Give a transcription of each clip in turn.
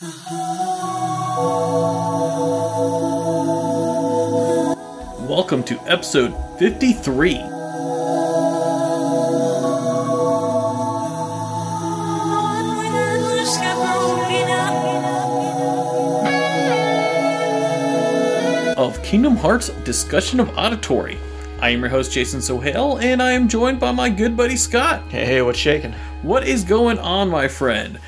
Welcome to episode 53. Of Kingdom Hearts Discussion of Auditory. I am your host, Jason Sohail, and I am joined by my good buddy Scott. Hey, hey, what's shaking? What is going on, my friend?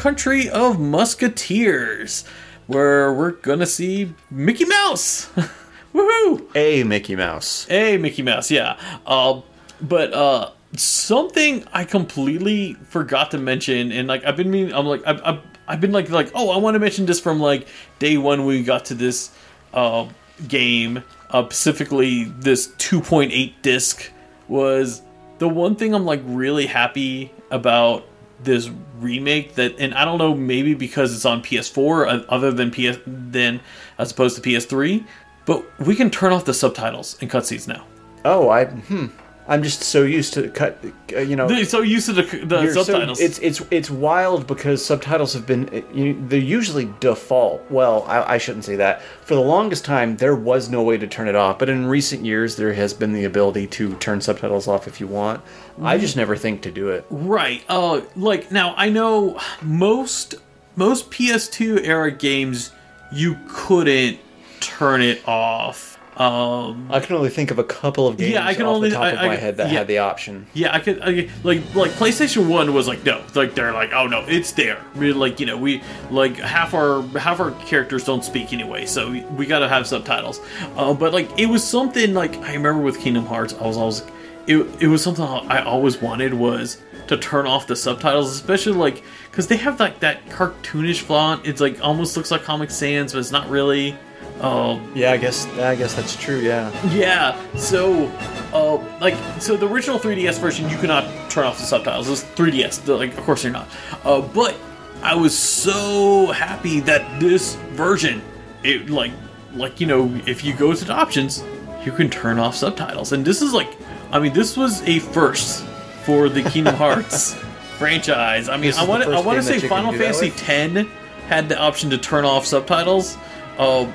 Country of Musketeers, where we're gonna see Mickey Mouse. Woohoo! A Mickey Mouse. Hey, Mickey Mouse, yeah. Uh, but uh, something I completely forgot to mention, and like I've been meaning, I'm like I've, I've, I've been like like oh I want to mention this from like day one when we got to this uh, game, uh, specifically this 2.8 disc was the one thing I'm like really happy about this remake that and I don't know maybe because it's on PS4 uh, other than PS than as opposed to PS3 but we can turn off the subtitles and cutscenes now. Oh, I hmm. I'm just so used to cut. Uh, you know, They're so used to the, the you're so- subtitles. it's it's it's wild because subtitles have been. uh, You, they're usually default. Well, I, I shouldn't say that. For the longest time, there was no way to turn it off. But in recent years, there has been the ability to turn subtitles off if you want. I Mm. just never think to do it. right. Uh like now I know most most PS2 era games you couldn't turn it off. Um I can only think of a couple of games Yeah, I can off only- the top I- of I- my head that yeah. had the option. Yeah, I could I, like like PlayStation One was like no, like they're like oh no, it's there. We like you know we like half our half our characters don't speak anyway, so we, we got to have subtitles. Uh, but like it was something like I remember with Kingdom Hearts, I was always it it was something I always wanted was to turn off the subtitles, especially like because they have like that cartoonish font. It's like almost looks like Comic Sans, but it's not really. Um, Yeah, I guess I guess that's true. Yeah. yeah, so, uh, like, so the original 3DS version, you cannot turn off the subtitles. It's 3DS, like, of course you're not. Uh, but I was so happy that this version, it like, like you know, if you go to the options, you can turn off subtitles, and this is like, I mean, this was a first for the Kingdom Hearts franchise. I mean, I want to, I want to say Final Fantasy? X had the option to turn off subtitles. Uh,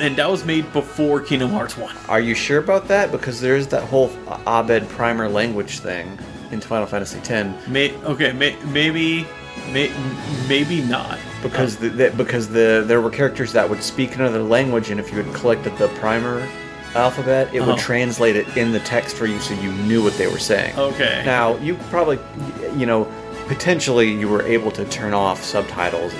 and that was made before Kingdom Hearts 1. Are you sure about that? Because there's that whole Al Bhed primer language thing in Final Fantasy X. May, okay, may, maybe, may, maybe not. Because the, the, because the there were characters that would speak another language, and if you had collected the primer alphabet, it Uh-huh. would translate it in the text for you, so you knew what they were saying. Okay. Now you probably, you know, potentially you were able to turn off subtitles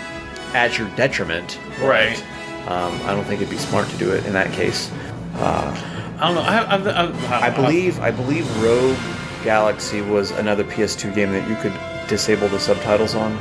at your detriment. Right. Um, I don't think it'd be smart to do it in that case. Uh, I don't know. I, I, I, I, I believe I believe Rogue Galaxy was another PS2 game that you could disable the subtitles on.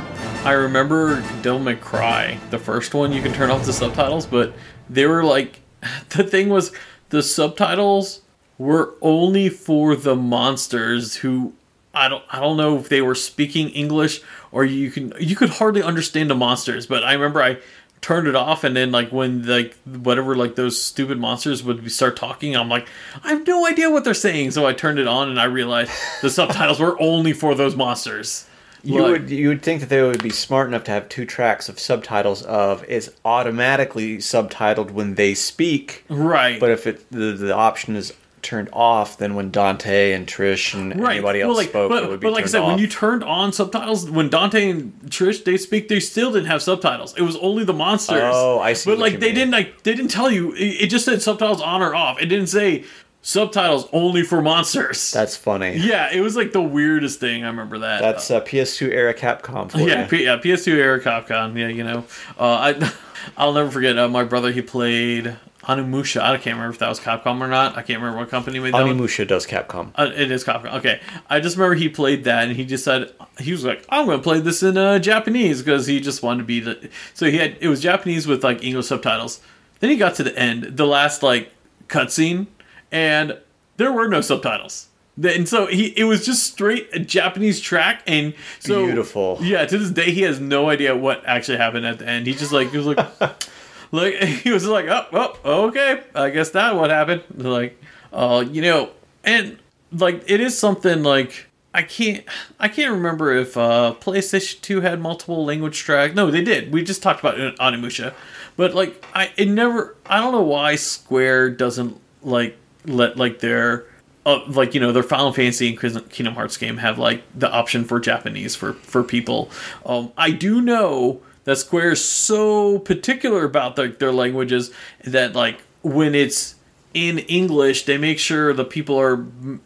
I remember Devil May Cry, the first one. You can turn off the subtitles, but they were like, the thing was, the subtitles were only for the monsters who. I don't. I don't know if they were speaking English or you can. You could hardly understand the monsters. But I remember I turned it off, and then like when like whatever like those stupid monsters would start talking, I'm like, I have no idea what they're saying. So I turned it on, and I realized the subtitles were only for those monsters. You would you would think that they would be smart enough to have two tracks of subtitles of it's automatically subtitled when they speak, right? but if it the, the option is turned off, then when Dante and Trish and right. anybody else well, like, spoke, but, it would be but like I said, when you turned on subtitles, when Dante and Trish they speak, they still didn't have subtitles. It was only the monsters. Oh, I see But like they mean. didn't like they didn't tell you. It, it just said subtitles on or off. It didn't say subtitles only for monsters. That's funny. yeah, it was like the weirdest thing. I remember that. That's uh, PS2 era Capcom for yeah. P- yeah, PS2 era Capcom. Yeah, you know, uh, I I'll never forget. Uh, my brother he played Onimusha. I can't remember if that was Capcom or not. I can't remember what company made that. one. Onimusha does Capcom. Uh, it is Capcom. Okay, I just remember he played that, and he just said he was like, "I'm going to play this in uh, Japanese" because he just wanted to be the. So he had it was Japanese with like English subtitles. Then he got to the end, the last like cutscene, and there were no subtitles. And so he, it was just straight a Japanese track, and so Beautiful. Yeah, to this day he has no idea what actually happened at the end. He just like he was like, like he was like, oh, oh, okay, I guess that what happened. Like, uh, you know, and like it is something like I can't I can't remember if uh PlayStation 2 had multiple language tracks. No, they did. We just talked about Onimusha. But like I it never I don't know why Square doesn't like let like their uh, like you know their Final Fantasy and Kingdom- Hearts game have like the option for Japanese for for people. Um I do know that Square is so particular about their, their languages that like when it's in English, they make sure the people are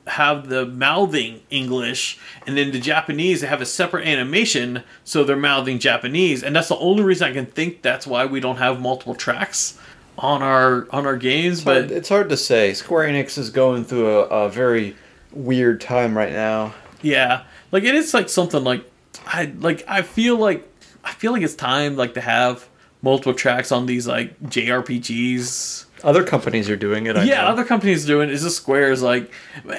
have the mouthing English, and then the Japanese they have a separate animation, so they're mouthing Japanese, and that's the only reason I can think that's why we don't have multiple tracks on our on our games. But But it's hard to say. Square Enix is going through a, a very weird time right now. yeah, like it is like something like I like I feel like I feel like it's time like to have multiple tracks on these like JRPGs. Other companies are doing it. I yeah, know. other companies doing it. Is just Square's like,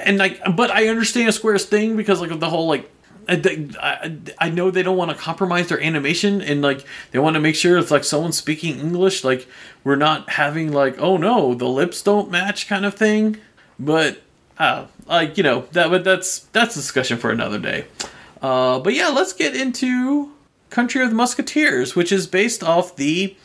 and like, but I understand a Square's thing because like of the whole like. I, I, know they don't want to compromise their animation and like they want to make sure it's like someone speaking English like we're not having like oh no the lips don't match kind of thing but uh, like you know that but that's that's discussion for another day uh, but yeah let's get into Country of the Musketeers which is based off the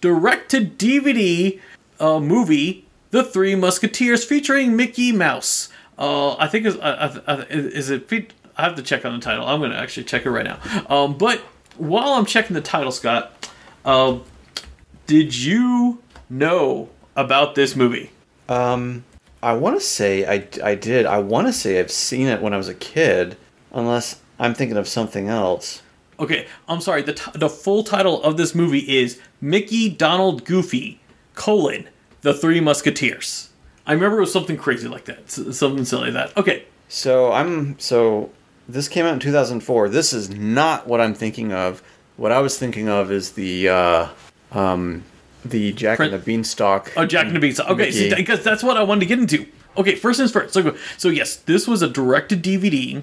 direct to DVD uh, movie, The Three Musketeers, featuring Mickey Mouse. Uh, I think is uh, uh, is it? I have to check on the title. I'm going to actually check it right now. Um, but while I'm checking the title, Scott, uh, did you know about this movie? Um, I want to say I, I did. I want to say I've seen it when I was a kid, unless I'm thinking of something else. Okay, I'm sorry. The, t- the full title of this movie is Mickey Donald Goofy colon The Three Musketeers. I remember it was something crazy like that, something silly like that. Okay, So I'm so this came out in 2004. This is not what I'm thinking of. What I was thinking of is the uh, um, the Jack and the Beanstalk. Oh, Jack and the Beanstalk. Okay, see, because that's what I wanted to get into. Okay, first things first. So, so yes, this was a direct-to-DVD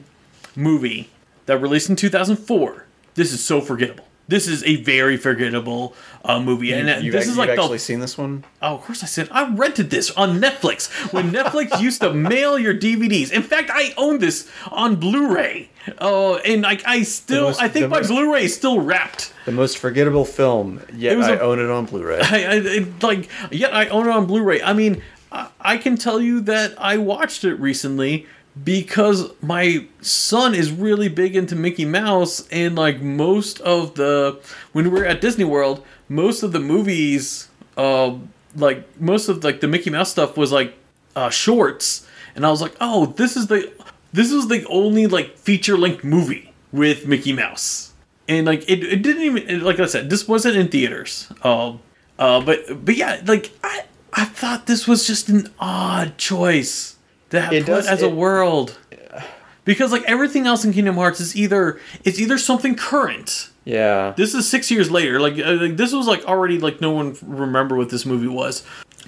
movie that released in 2004. This is so forgettable. This is a very forgettable uh, movie, and uh, You've, this is like actually the. seen this one? Oh, of course I said I rented this on Netflix when Netflix used to mail your DVDs. In fact, I own this on Blu-ray. Oh, and like I still, most- I think my most- Blu-ray is still wrapped. The most forgettable film, yet I a- own it on Blu-ray. I, I it, like yet I own it on Blu-ray. I mean, I, I can tell you that I watched it recently because my son is really big into Mickey Mouse, and like most of the when we were at Disney World, most of the movies, uh, like most of like the Mickey Mouse stuff was like uh, shorts, and I was like, oh, this is the this is the only like feature length movie with Mickey Mouse. And like it, it didn't even it- like I said, this wasn't in theaters. Um, uh, but but yeah, like I I thought this was just an odd choice to have It does- as a it- world because like everything else in Kingdom Hearts is either it's either something current. yeah. This is six years later. Like, uh, like this was like already like no one remember what this movie was.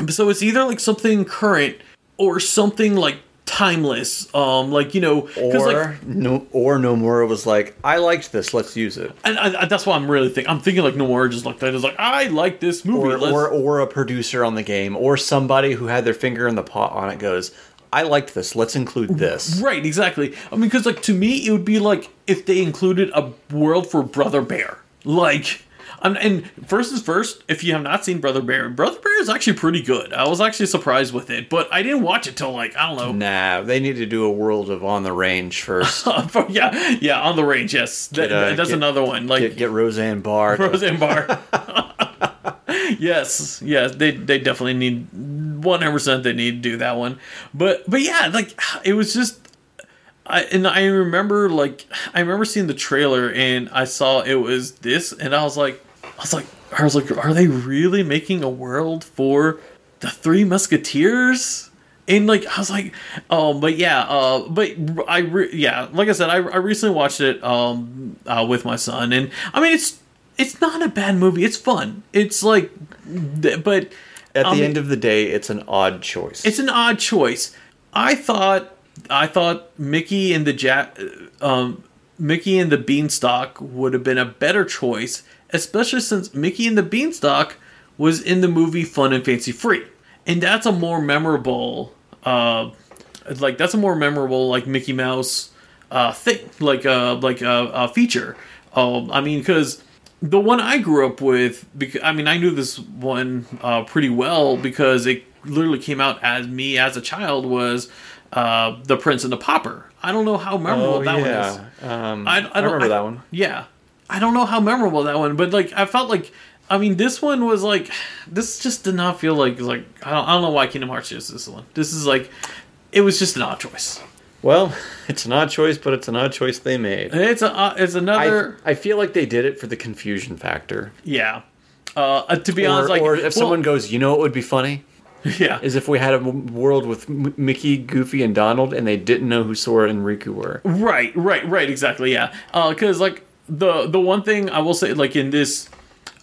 So it's either like something current or something like timeless. Um, like you know, Or like no, or Nomura was like, I liked this. Let's use it. and, and that's what I'm really thinking. I'm thinking like Noir just looked at it like I like this movie. Or, Let's- or or a producer on the game, or somebody who had their finger in the pot on it goes, I liked this. Let's include this. right, exactly. I mean, because like to me, it would be like if they included a world for Brother Bear. Like, um, and first is first. If you have not seen Brother Bear, Brother Bear is actually pretty good. I was actually surprised with it, but I didn't watch it till like I don't know. Nah, they need to do a world of On the Range first. yeah, yeah, on the range. Yes, That- Get, uh, that's get- another one. Like get, get Roseanne Barr. Roseanne Barr. yes, yes, they they definitely need one hundred percent. They need to do that one, but but yeah, like it was just. I and I remember like I remember seeing the trailer and I saw it was this and I was like I was like I was like are they really making a world for the the Three Musketeers. And like I was like, um, but yeah, uh, but I re- yeah, like I said, I, I recently watched it um uh, with my son, and I mean it's it's not a bad movie. It's fun. It's like, but At the end of the day, it's an odd choice. it's an odd choice. I thought I thought Mickey and the Jack, um, Mickey and the Beanstalk would have been a better choice, especially since Mickey and the Beanstalk was in the movie Fun and Fancy Free, and that's a more memorable, uh, like that's a more memorable like Mickey Mouse uh, thing, like uh, like a, a feature. Um, I mean, because the one I grew up with, because I mean, I knew this one uh, pretty well because it literally came out as me as a child was uh, the Prince and the Pauper. I don't know how memorable oh that one is. um, I, I, I, don't, remember I- that one. Yeah, I don't know how memorable that one, but like I felt like. I mean, this one was like, this just did not feel like like I don't, I don't know why Kingdom Hearts chose this one. This is like, it was just an odd choice. Well, it's an odd choice, but it's an odd choice they made. It's a uh, it's another I feel like they did it for the confusion factor. yeah. Uh, uh, to be Or, honest, like or if well, someone goes, you know what would be funny? yeah, Is if we had a world with Mickey, Goofy, and Donald, and they didn't know who Sora and Riku were. Right, right, right, exactly, yeah. Because like the the one thing I will say, like in this,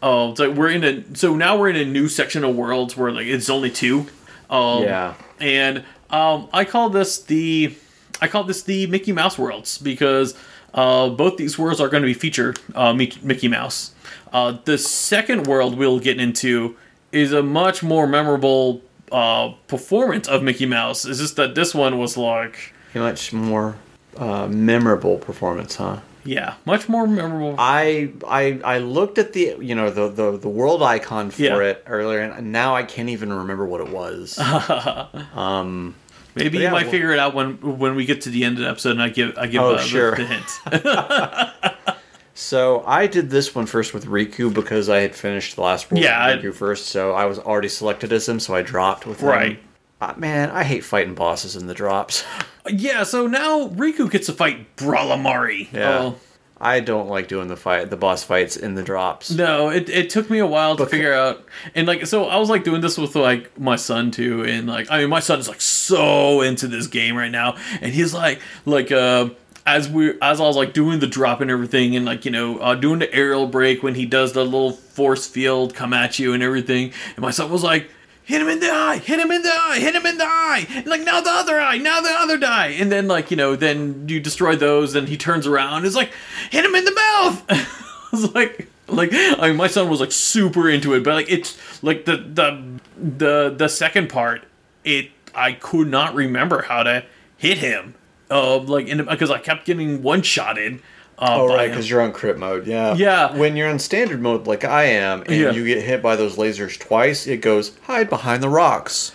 uh, it's like we're in a so now we're in a new section of worlds where like it's only two. Um, Yeah. and um, I call this the I call this the Mickey Mouse worlds because uh, both these worlds are going to be featured uh, Mickey, Mickey Mouse. Uh, the second world we'll get into is a much more memorable uh, performance of Mickey Mouse. It's just that this one was like. A much more uh, memorable performance, huh? Yeah, much more memorable. I I I looked at the you know the the, the world icon for Yeah. it earlier, and now I can't even remember what it was. um, Maybe But you might well- figure it out when when we get to the end of the episode and I give I give Oh, uh, the- sure. the, hint. so I did this one first with Riku because I had finished the last world Yeah, I- with Riku first, so I was already selected as him, so I dropped with him. Right. Uh, man, I hate fighting bosses in the drops. yeah, so now Riku gets to fight Brawlamari. Yeah. Oh, I don't like doing the fight, the boss fights in the drops. no, it, it took me a while to figure out, and like so I was like doing this with like my son too, and like I mean my son is like so into this game right now, and he's like like uh as we as I was like doing the drop and everything, and like you know uh, doing the aerial break when he does the little force field come at you and everything, and my son was like. Hit him in the eye! Hit him in the eye! Hit him in the eye! And like now the other eye! Now the other eye! And then like you know, then you destroy those. Then he turns around. it's like, hit him in the mouth! I was like, like I mean, my son was like super into it, but like it's like the the the the second part, it I could not remember how to hit him. Uh, like because I kept getting one shotted. Uh, Oh right, because you're on crit mode. Yeah. Yeah. When you're on standard mode, like I am, and Yeah. you get hit by those lasers twice, it goes hide behind the rocks.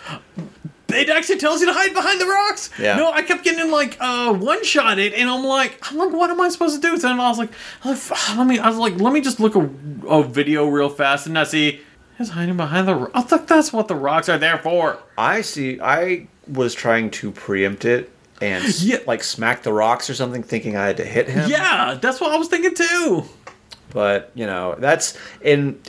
it actually tells you to hide behind the rocks. Yeah. No, I kept getting like uh one it, and I'm like, I'm like, what am I supposed to do? So then I was like, like, let me, I was like, let me just look a, a video real fast, and I see he's hiding behind the. ro- I thought that's what the rocks are there for. I see. I was trying to preempt it and Yeah. like smack the rocks or something, thinking I had to hit him. Yeah, that's what I was thinking too. But you know, that's and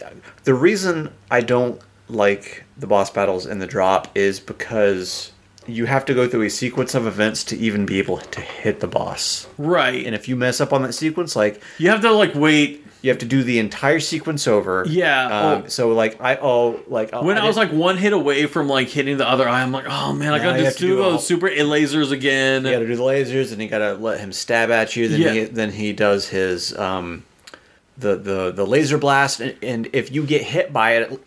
the reason I don't like the boss battles in the drop is because you have to go through a sequence of events to even be able to hit the boss. Right. And if you mess up on that sequence, like you have to like wait. You have to do the entire sequence over. Yeah, Um, oh. So like I oh like When I, was like one hit away from like hitting the other eye, I'm like, oh man, I gotta you just have to do, all- those super lasers again. you got to do the lasers, and you got to let him stab at you. Then Yeah. he then he does his um, the the the laser blast, and, and if you get hit by it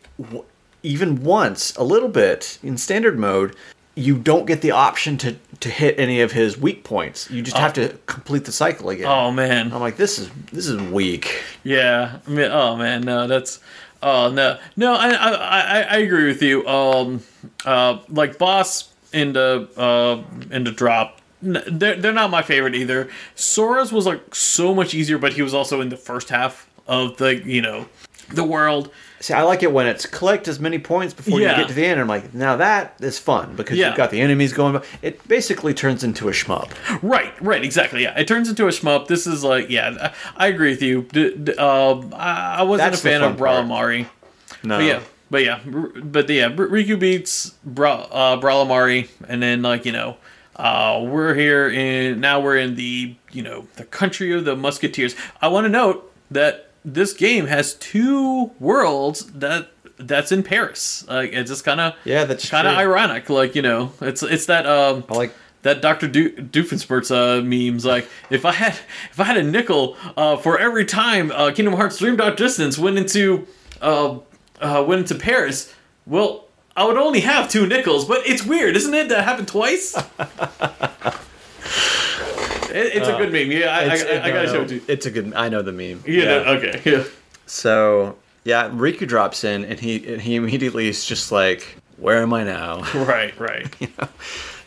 even once, a little bit in standard mode, you don't get the option to to hit any of his weak points. You just have to complete the cycle again. Oh man. I'm like, this is this is weak. Yeah. I mean, oh man, no, that's oh no, no. I I I, I agree with you. Um, uh, like boss the uh in the drop. They're, they're not my favorite either. Sora's was like so much easier, but he was also in the first half of the you know the world. See, I like it when it's collect as many points before Yeah. you get to the end. I'm like, now that is fun because Yeah. you've got the enemies going. It basically turns into a shmup. Right, right, exactly. Yeah, it turns into a shmup. This is like, yeah, I agree with you. D- d- um, I, wasn't That's a fan of. Brawlamari. No, But yeah, but yeah, but yeah, Riku beats Bra- uh, Brawlamari, and then like you know, uh, we're here in now we're in the you know the country of the Musketeers. I want to note that this game has two worlds that that's in Paris. Like it's just kind of Yeah, that's kind of ironic. Like you know, it's it's that um I like that Dr. Do- Doofenshmirtz uh, memes. Like, if I had if I had a nickel uh, for every time uh, Kingdom Hearts Dream Dark Distance went into uh, uh, went into Paris, well, I would only have two nickels. But it's weird, isn't it? That happened twice. It, it's a good meme. Yeah, I, I, I, I gotta no, show it to you. It's a good. I know the meme. Yeah, no, okay. Yeah. So yeah, Riku drops in, and he and he immediately is just like, "Where am I now?" Right, right. you know?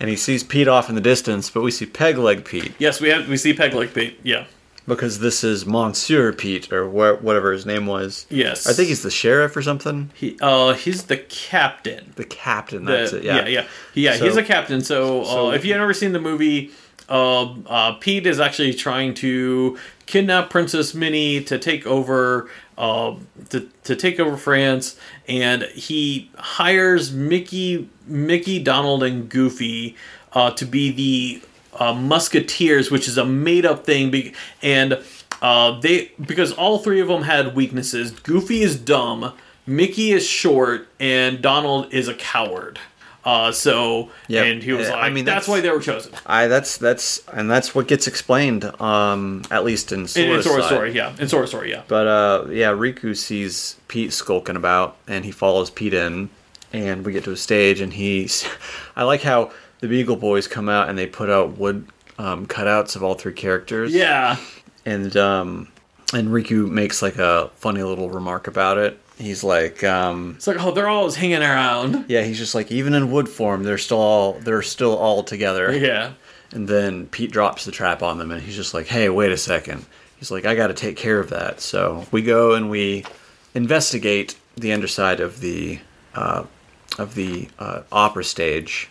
and he sees Pete off in the distance, but we see Peg Leg Pete Yes, we have we see Peg Leg Pete. Yeah. because this is Monsieur Pete or wha- whatever his name was. Yes. I think he's the sheriff or something. he uh he's the captain. The captain. The- That's it. Yeah. yeah, yeah, yeah. So- he's a captain. So, so- uh, if you've never seen the movie, uh, uh, Pete is actually trying to kidnap Princess Minnie to take over, uh, to to take over France, and he hires Mickey, Mickey, Donald, and Goofy uh, to be the uh, Musketeers, which is a made up thing, be- and. Uh, they because all three of them had weaknesses. Goofy is dumb, Mickey is short, and Donald is a coward. Uh, so Yep. and he was Uh, like, I mean, that's, that's- why they were chosen. I that's that's and that's what gets explained. Um, at least in In, in Sora's Sora's story, yeah. In Sora's story, yeah. But uh, yeah, Riku sees Pete skulking about, and he follows Pete in, and we get to a stage, and he's. I like how the Beagle Boys come out and they put out wood um, cutouts of all three characters. Yeah. and um, and Riku makes like a funny little remark about it. He's like, um, It's like, oh, they're always hanging around. yeah, he's just like, even in wood form, they're still all they're still all together. Yeah. And then Pete drops the trap on them, and he's just like, "Hey, wait a second. He's like, "I got to take care of that." So we go and we investigate the underside of the uh, of the uh, opera stage,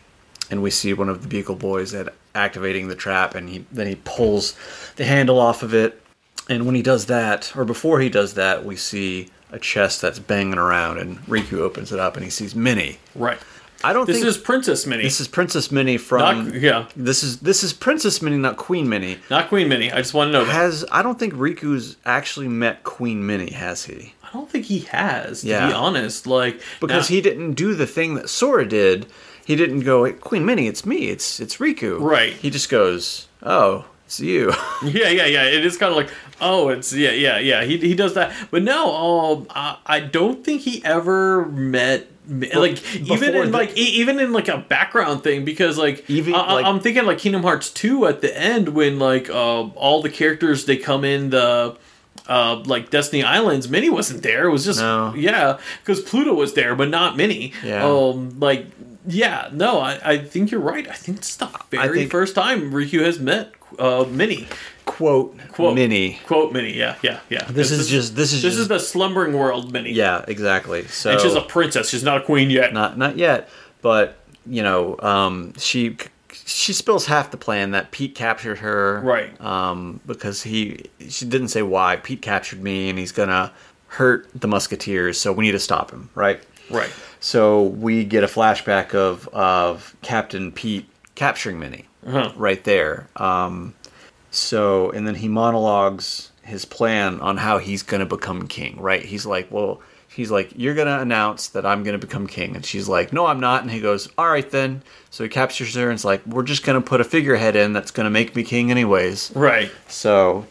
and we see one of the Beagle Boys at activating the trap, and he then he pulls the handle off of it, and when he does that, or before he does that, we see a chest that's banging around, and Riku opens it up, and he sees Minnie. Right. I don't This think is Princess Minnie. this is Princess Minnie from. not, yeah. This is this is Princess Minnie, not Queen Minnie. Not Queen Minnie. I just want to know that. Has I don't think Riku's actually met Queen Minnie, has he? I don't think he has, to Yeah. be honest. Like Because now- he didn't do the thing that Sora did. He didn't go, hey, Queen Minnie, it's me, it's it's Riku. Right. He just goes, Oh, it's you. Yeah, yeah, yeah. It is kind of like, oh, it's yeah, yeah, yeah. He, he does that, but no, um, I, I don't think he ever met. Like even in the- like e- even in like a background thing because like Even, I, like- I'm thinking like Kingdom Hearts two at the end when like uh, all the characters they come in the uh, like Destiny Islands Minnie wasn't there it was just No. yeah because Pluto was there but not Minnie Yeah. um like yeah no I, I think you're right I think is the very think- first time Riku has met uh, Minnie Quote, Quote Minnie. Quote Minnie, yeah, yeah, yeah. This is just this is this just is the slumbering world Minnie. Yeah, exactly. So and she's a princess. She's not a queen yet. not not yet, but you know, um, she she spills half the plan that Pete captured her, Right. Um, because he she didn't say why Pete captured me, and he's gonna hurt the Musketeers, so we need to stop him, right? Right. So we get a flashback of of Captain Pete capturing Minnie Uh-huh. right there. Um, so and then he monologues his plan on how he's gonna become king. Right? He's like, well, he's like, you're gonna announce that I'm gonna become king, and she's like, no, I'm not. And he goes, all right then. So he captures her and it's like, we're just gonna put a figurehead in that's gonna make me king anyways. Right. So,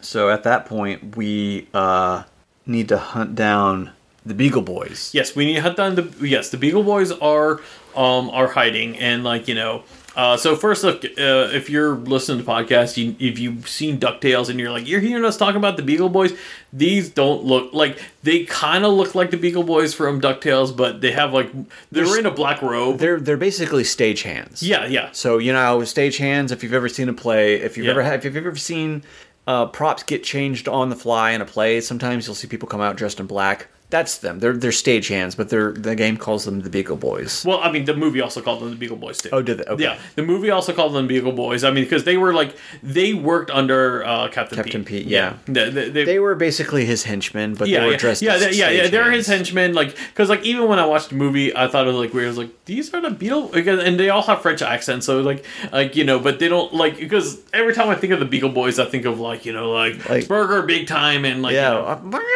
so at that point, we uh, need to hunt down the Beagle Boys. Yes, we need to hunt down the yes. The Beagle Boys are um are hiding and like you know. Uh, so first, look, uh, if you're listening to podcasts, you, if you've seen Ducktales and you're like you're hearing us talking about the Beagle Boys, these don't look like they kind of look like the Beagle Boys from Ducktales, but they have like they're There's- in a black robe. They're they're basically stagehands. Yeah, yeah, So you know, stagehands. If you've ever seen a play, if you've Yeah. ever had, if you've ever seen uh, props get changed on the fly in a play, sometimes you'll see people come out dressed in black. That's them. They're they're stagehands, but they're the game calls them the Beagle Boys. Well, I mean, the movie also called them the Beagle Boys too. Oh, did they? Okay. Yeah, the movie also called them Beagle Boys. I mean, because they were like they worked under uh, Captain, Captain Pete, yeah. They, they, they- They were basically his henchmen, but yeah, they were yeah, dressed yeah, as they- yeah, yeah. They're his henchmen. Like, because like even when I watched the movie, I thought it was like weird. I was like, these are the Beagle, and they all have French accents. So like, like you know, but they don't like because every time I think of the Beagle Boys, I think of like you know like, Like- Burger Big Time and like you know,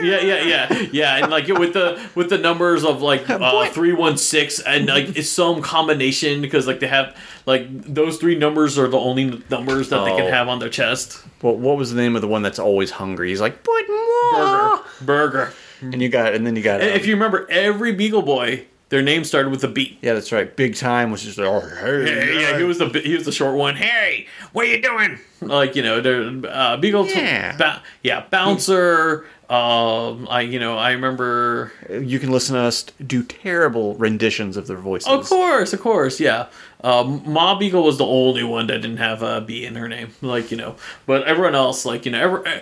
Yeah. yeah, yeah, yeah, yeah, and like with the with the numbers of like uh, three one six, and like it's some combination because like they have like those three numbers are the only numbers that they Oh. can have on their chest. What what was the name of the one that's always hungry? He's like, put more. Burger, burger. And you got, and then you got. And um, if you remember, every Beagle Boy, their name started with a B. yeah, that's right. Big time, which is like, oh, hey, Yeah, yeah, he was the he was the short one. Hey, what are you doing? Like you know, they're uh, Beagle. Yeah. ba- yeah, bouncer. Um, I you know I remember You can listen to us do terrible renditions of their voices. Of course, of course, yeah. Um, Ma Beagle was the only one that didn't have a B in her name, like you know. But everyone else, like you know, every,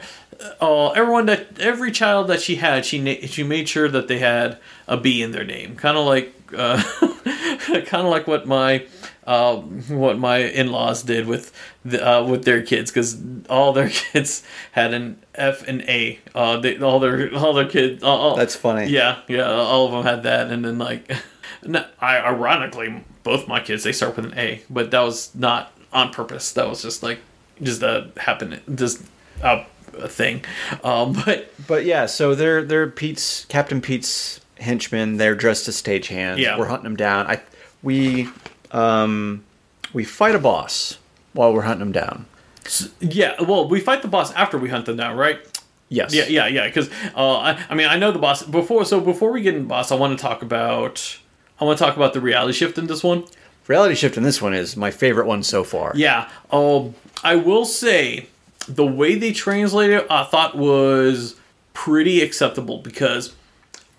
uh, everyone that every child that she had, she na- she made sure that they had a B in their name, kind of like uh, kind of like what my uh, what my in laws did with the, uh, with their kids, because all their kids had an F and A. Uh, they, all their all their kids. All, all- That's funny. yeah, yeah, all of them had that, and then like, no, I ironically both my kids they start with an A, but that was not on purpose. That was just like just a happen, just a, a thing. Um, but But yeah, so they're they're Pete's Captain Pete's henchmen. They're dressed as stagehands. Yeah. we're hunting them down. I we um we fight a boss while we're hunting them down. yeah, well, we fight the boss after we hunt them down, right? Yes. Yeah, yeah, yeah. Because uh, I, I mean, I know the boss before. So before we get in boss, I want to talk about. I want to talk about the reality shift in this one. Reality shift in this one is my favorite one so far. Yeah. Um, I will say the way they translated it, I thought was pretty acceptable because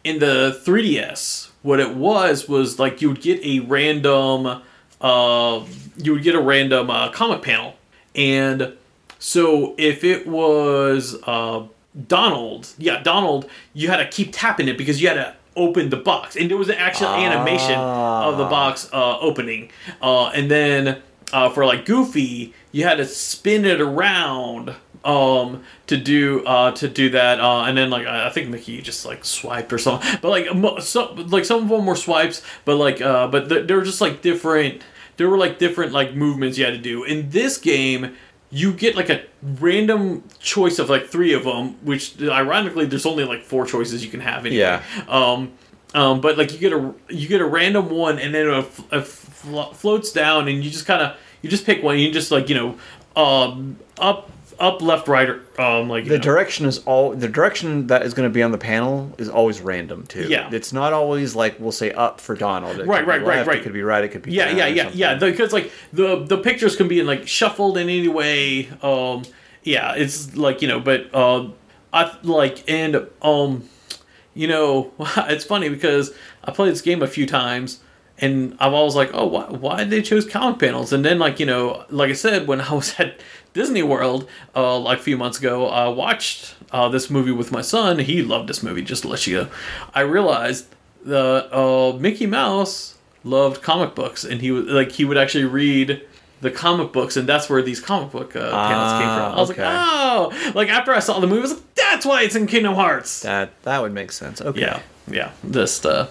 in the 3DS, what it was was like you would get a random, uh, you would get a random uh, comic panel, and so if it was uh, Donald, yeah, Donald, you had to keep tapping it because you had to open the box, and there was an actual animation of the box uh, opening, uh, and then uh, for like Goofy, you had to spin it around um to do uh to do that uh and then like i I think mickey just like swiped or something but like mo- so, like some of them were swipes but like uh but th- they were just like different there were like different like movements you had to do in this game you get like a random choice of like three of them which ironically there's only like four choices you can have anyway. Yeah. um um but like you get a you get a random one and then it, f- it floats down and you just kind of you just pick one you just like you know um up up left right or um like The know. direction is all the direction that is going to be on the panel is always random too. Yeah. it's not always like we'll say up for Donald. It Right, could be right, right, right. It could be right. It could be yeah yeah yeah yeah because like the the pictures can be in like shuffled in any way um yeah it's like you know but um i like and um you know it's funny because i played this game a few times and i've always like oh why, why did they choose comic panels and then like you know like i said when i was at disney world uh like a few months ago i watched uh this movie with my son he loved this movie just to let you know i realized the uh mickey mouse loved comic books and he would like he would actually read the comic books and that's where these comic book uh, panels came Ah, from i was okay. like oh like after i saw the movie i was like that's why it's in kingdom hearts That that would make sense. Okay. yeah, yeah. Just uh,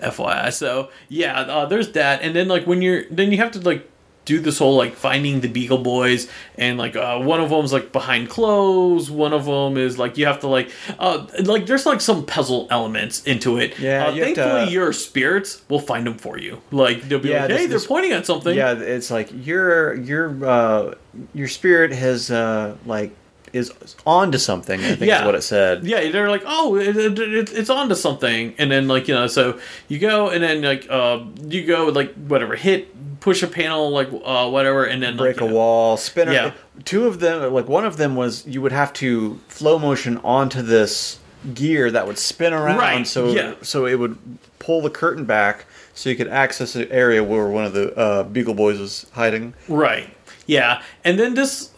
FYI. So yeah, uh, there's that, and then like when you're, then you have to like do this whole like finding the Beagle Boys, and like uh, one of them's like behind clothes. One of them is like you have to like, uh, like there's like some puzzle elements into it. Yeah, Uh, you have to- thankfully your spirits will find them for you. Like they'll be Yeah, like, this- hey, they're this- pointing at something. Yeah, it's like your your uh, your spirit has uh, like is on to something. I think Yeah. is what it said. Yeah, they're like, oh, it, it, it, it's on to something, and then like you know, so you go and then like uh, you go with like whatever, hit, push a panel, like uh, whatever, and then break like, a know- wall, spin. Yeah. A, two of them, like one of them was you would have to flow motion onto this gear that would spin around, Right, so yeah. so it would pull the curtain back, so you could access the area where one of the uh, Beagle Boys was hiding. Right. Yeah, and then this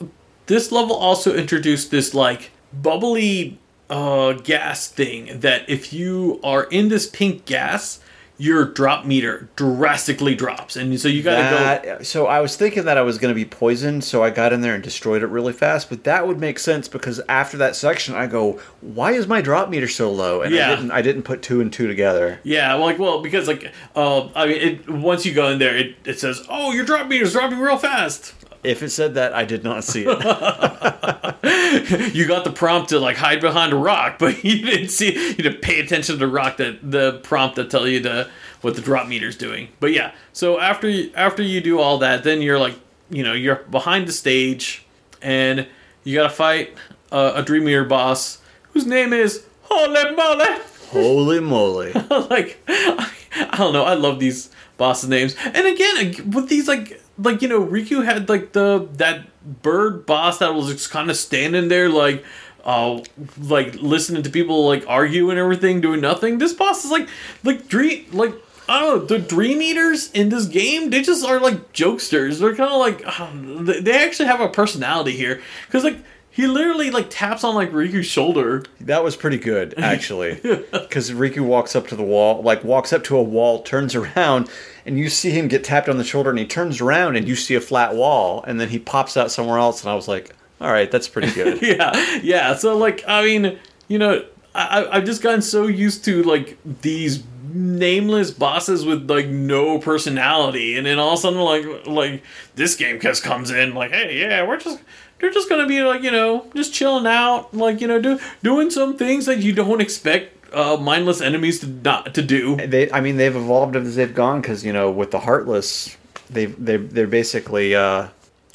this level also introduced this like bubbly uh, gas thing that if you are in this pink gas, your drop meter drastically drops, and so you gotta go. So I was thinking that I was going to be poisoned, so I got in there and destroyed it really fast. But that would make sense because after that section, I go, "Why is my drop meter so low?" And Yeah. I didn't. I didn't put two and two together. Yeah, I'm like well, because like uh, I mean, it, once you go in there, it, it says, "Oh, your drop meter's dropping real fast." If it said that, I did not see it. you got the prompt to like hide behind a rock, but you didn't see you didn't pay attention to the rock that the prompt that tell you to what the drop meter's doing. But yeah, so after you, after you do all that, then you're like you know you're behind the stage and you gotta fight uh, a dream meter boss whose name is Holy Moly. Holy moly! like I, I don't know. I love these bosses' names. And again, with these like like you know, Riku had like the that bird boss that was just kind of standing there like uh like listening to people like argue and everything, doing nothing. This boss is like like dream like. I don't know. The Dream Eaters in this game, they just are like jokesters. They're kind of like they actually have a personality here because like he literally like taps on like Riku's shoulder That was pretty good, actually. Because Riku walks up to the wall, like walks up to a wall, turns around, and you see him get tapped on the shoulder, and he turns around, and you see a flat wall, and then he pops out somewhere else, and I was like, "All right, that's pretty good." yeah, yeah. So like, I mean, you know, I I- I've just gotten so used to like these nameless bosses with like no personality, and then all of a sudden like like this game just comes in like, hey, yeah, we're just. They're just gonna be like you know, just chilling out, like you know, do, doing some things that you don't expect uh, mindless enemies to not to do. they, I mean, they've evolved as they've gone, because you know, with the Heartless, they they they're basically uh,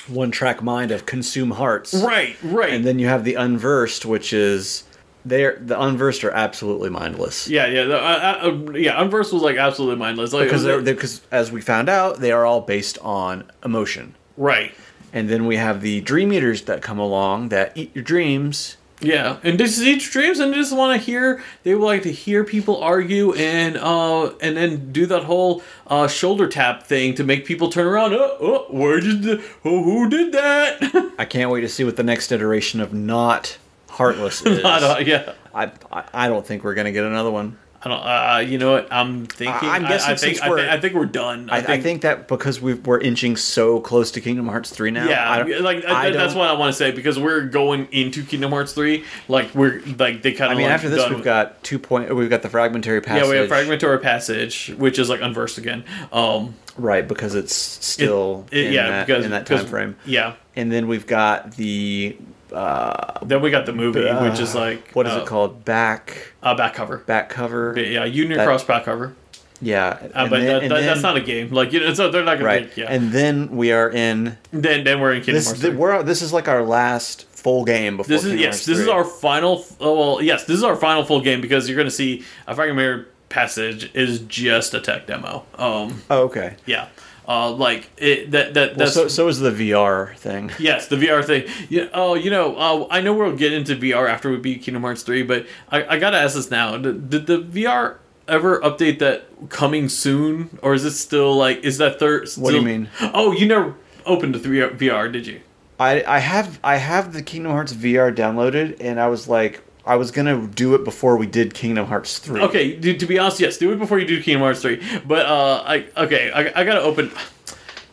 one track mind of consume hearts, Right, right. and then you have the unversed, which is they're the unversed are absolutely mindless. yeah, yeah, the, uh, uh, yeah. Unversed was like absolutely mindless, like Because they're because as we found out, they are all based on emotion. right. And then we have the dream eaters that come along that eat your dreams. Yeah, and this is each dreams, and just want to hear. They would like to hear people argue and uh and then do that whole uh shoulder tap thing to make people turn around. Oh, oh where did the, oh, who did that? I can't wait to see what the next iteration of not heartless is. I don't, yeah, I, I I don't think we're gonna get another one. I don't. Uh, you know what? I'm thinking. I- I'm guessing I, think. since I, we're- think I think we're done. I, I think that because we we're inching so close to Kingdom Hearts three now. Yeah, I don't- like I that's what I want to say because we're going into Kingdom Hearts three. Like we're like they kind of. I mean, like, after this, we've with- got two point. We've got the fragmentary passage. Yeah, we have fragmentary passage, which is like unversed again. Um, right because it's still it- in, yeah, that, because in that time frame. Yeah, And then we've got the uh, then we got the movie, which is uh, like what is uh, it called? Back Uh, back cover. back cover. Yeah, Union That- Cross back cover. Yeah, Uh, but then- that, that, then- that's not a game. Like you know, so they're not gonna right. make yeah. And then we are in then then we're in Kingdom this. Hearts. We're this is like our last full game before. This is Kingdom yes, Hearts this is our final. Oh, well, yes, this is our final full game because you're gonna see a fragmentary passage is just a tech demo. Um, Oh, okay. yeah, uh, like it that that Well, that's so so is the VR thing. Yes, the VR thing. Yeah. Oh, you know, uh, I know we'll get into VR after we beat Kingdom Hearts three, but I, I gotta ask this now: did, did the VR ever update that coming soon, or is it still like is that third? What do you mean? Oh, you never opened the three VR, did you? I I have I have the Kingdom Hearts VR downloaded, and I was like, I was gonna do it before we did Kingdom Hearts three. Okay, to, to be honest, yes, do it before you do Kingdom Hearts three. But uh, I okay, I, I gotta open.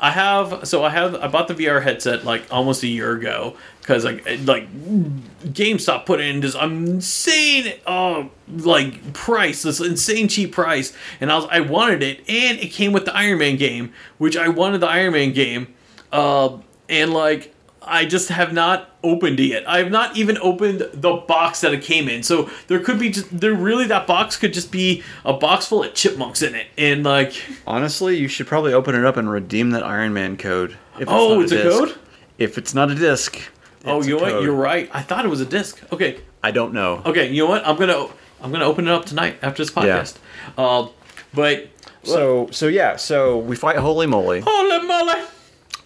I have so I have I bought the VR headset like almost a year ago because like like GameStop put in this insane uh like price this insane cheap price and I was I wanted it and it came with the Iron Man game which I wanted the Iron Man game uh and like I just have not opened it yet. I have not even opened the box that it came in. So there could be just there really that box could just be a box full of chipmunks in it and like Honestly, you should probably open it up and redeem that Iron Man code. If Oh, not it's a disc. code? If it's not a disc. oh you know what? You're right. I thought it was a disc. Okay, I don't know. Okay, you know what? I'm gonna I'm gonna open it up tonight after this podcast. Yeah. Uh, but So so yeah, so we fight Holy Moly, holy moly!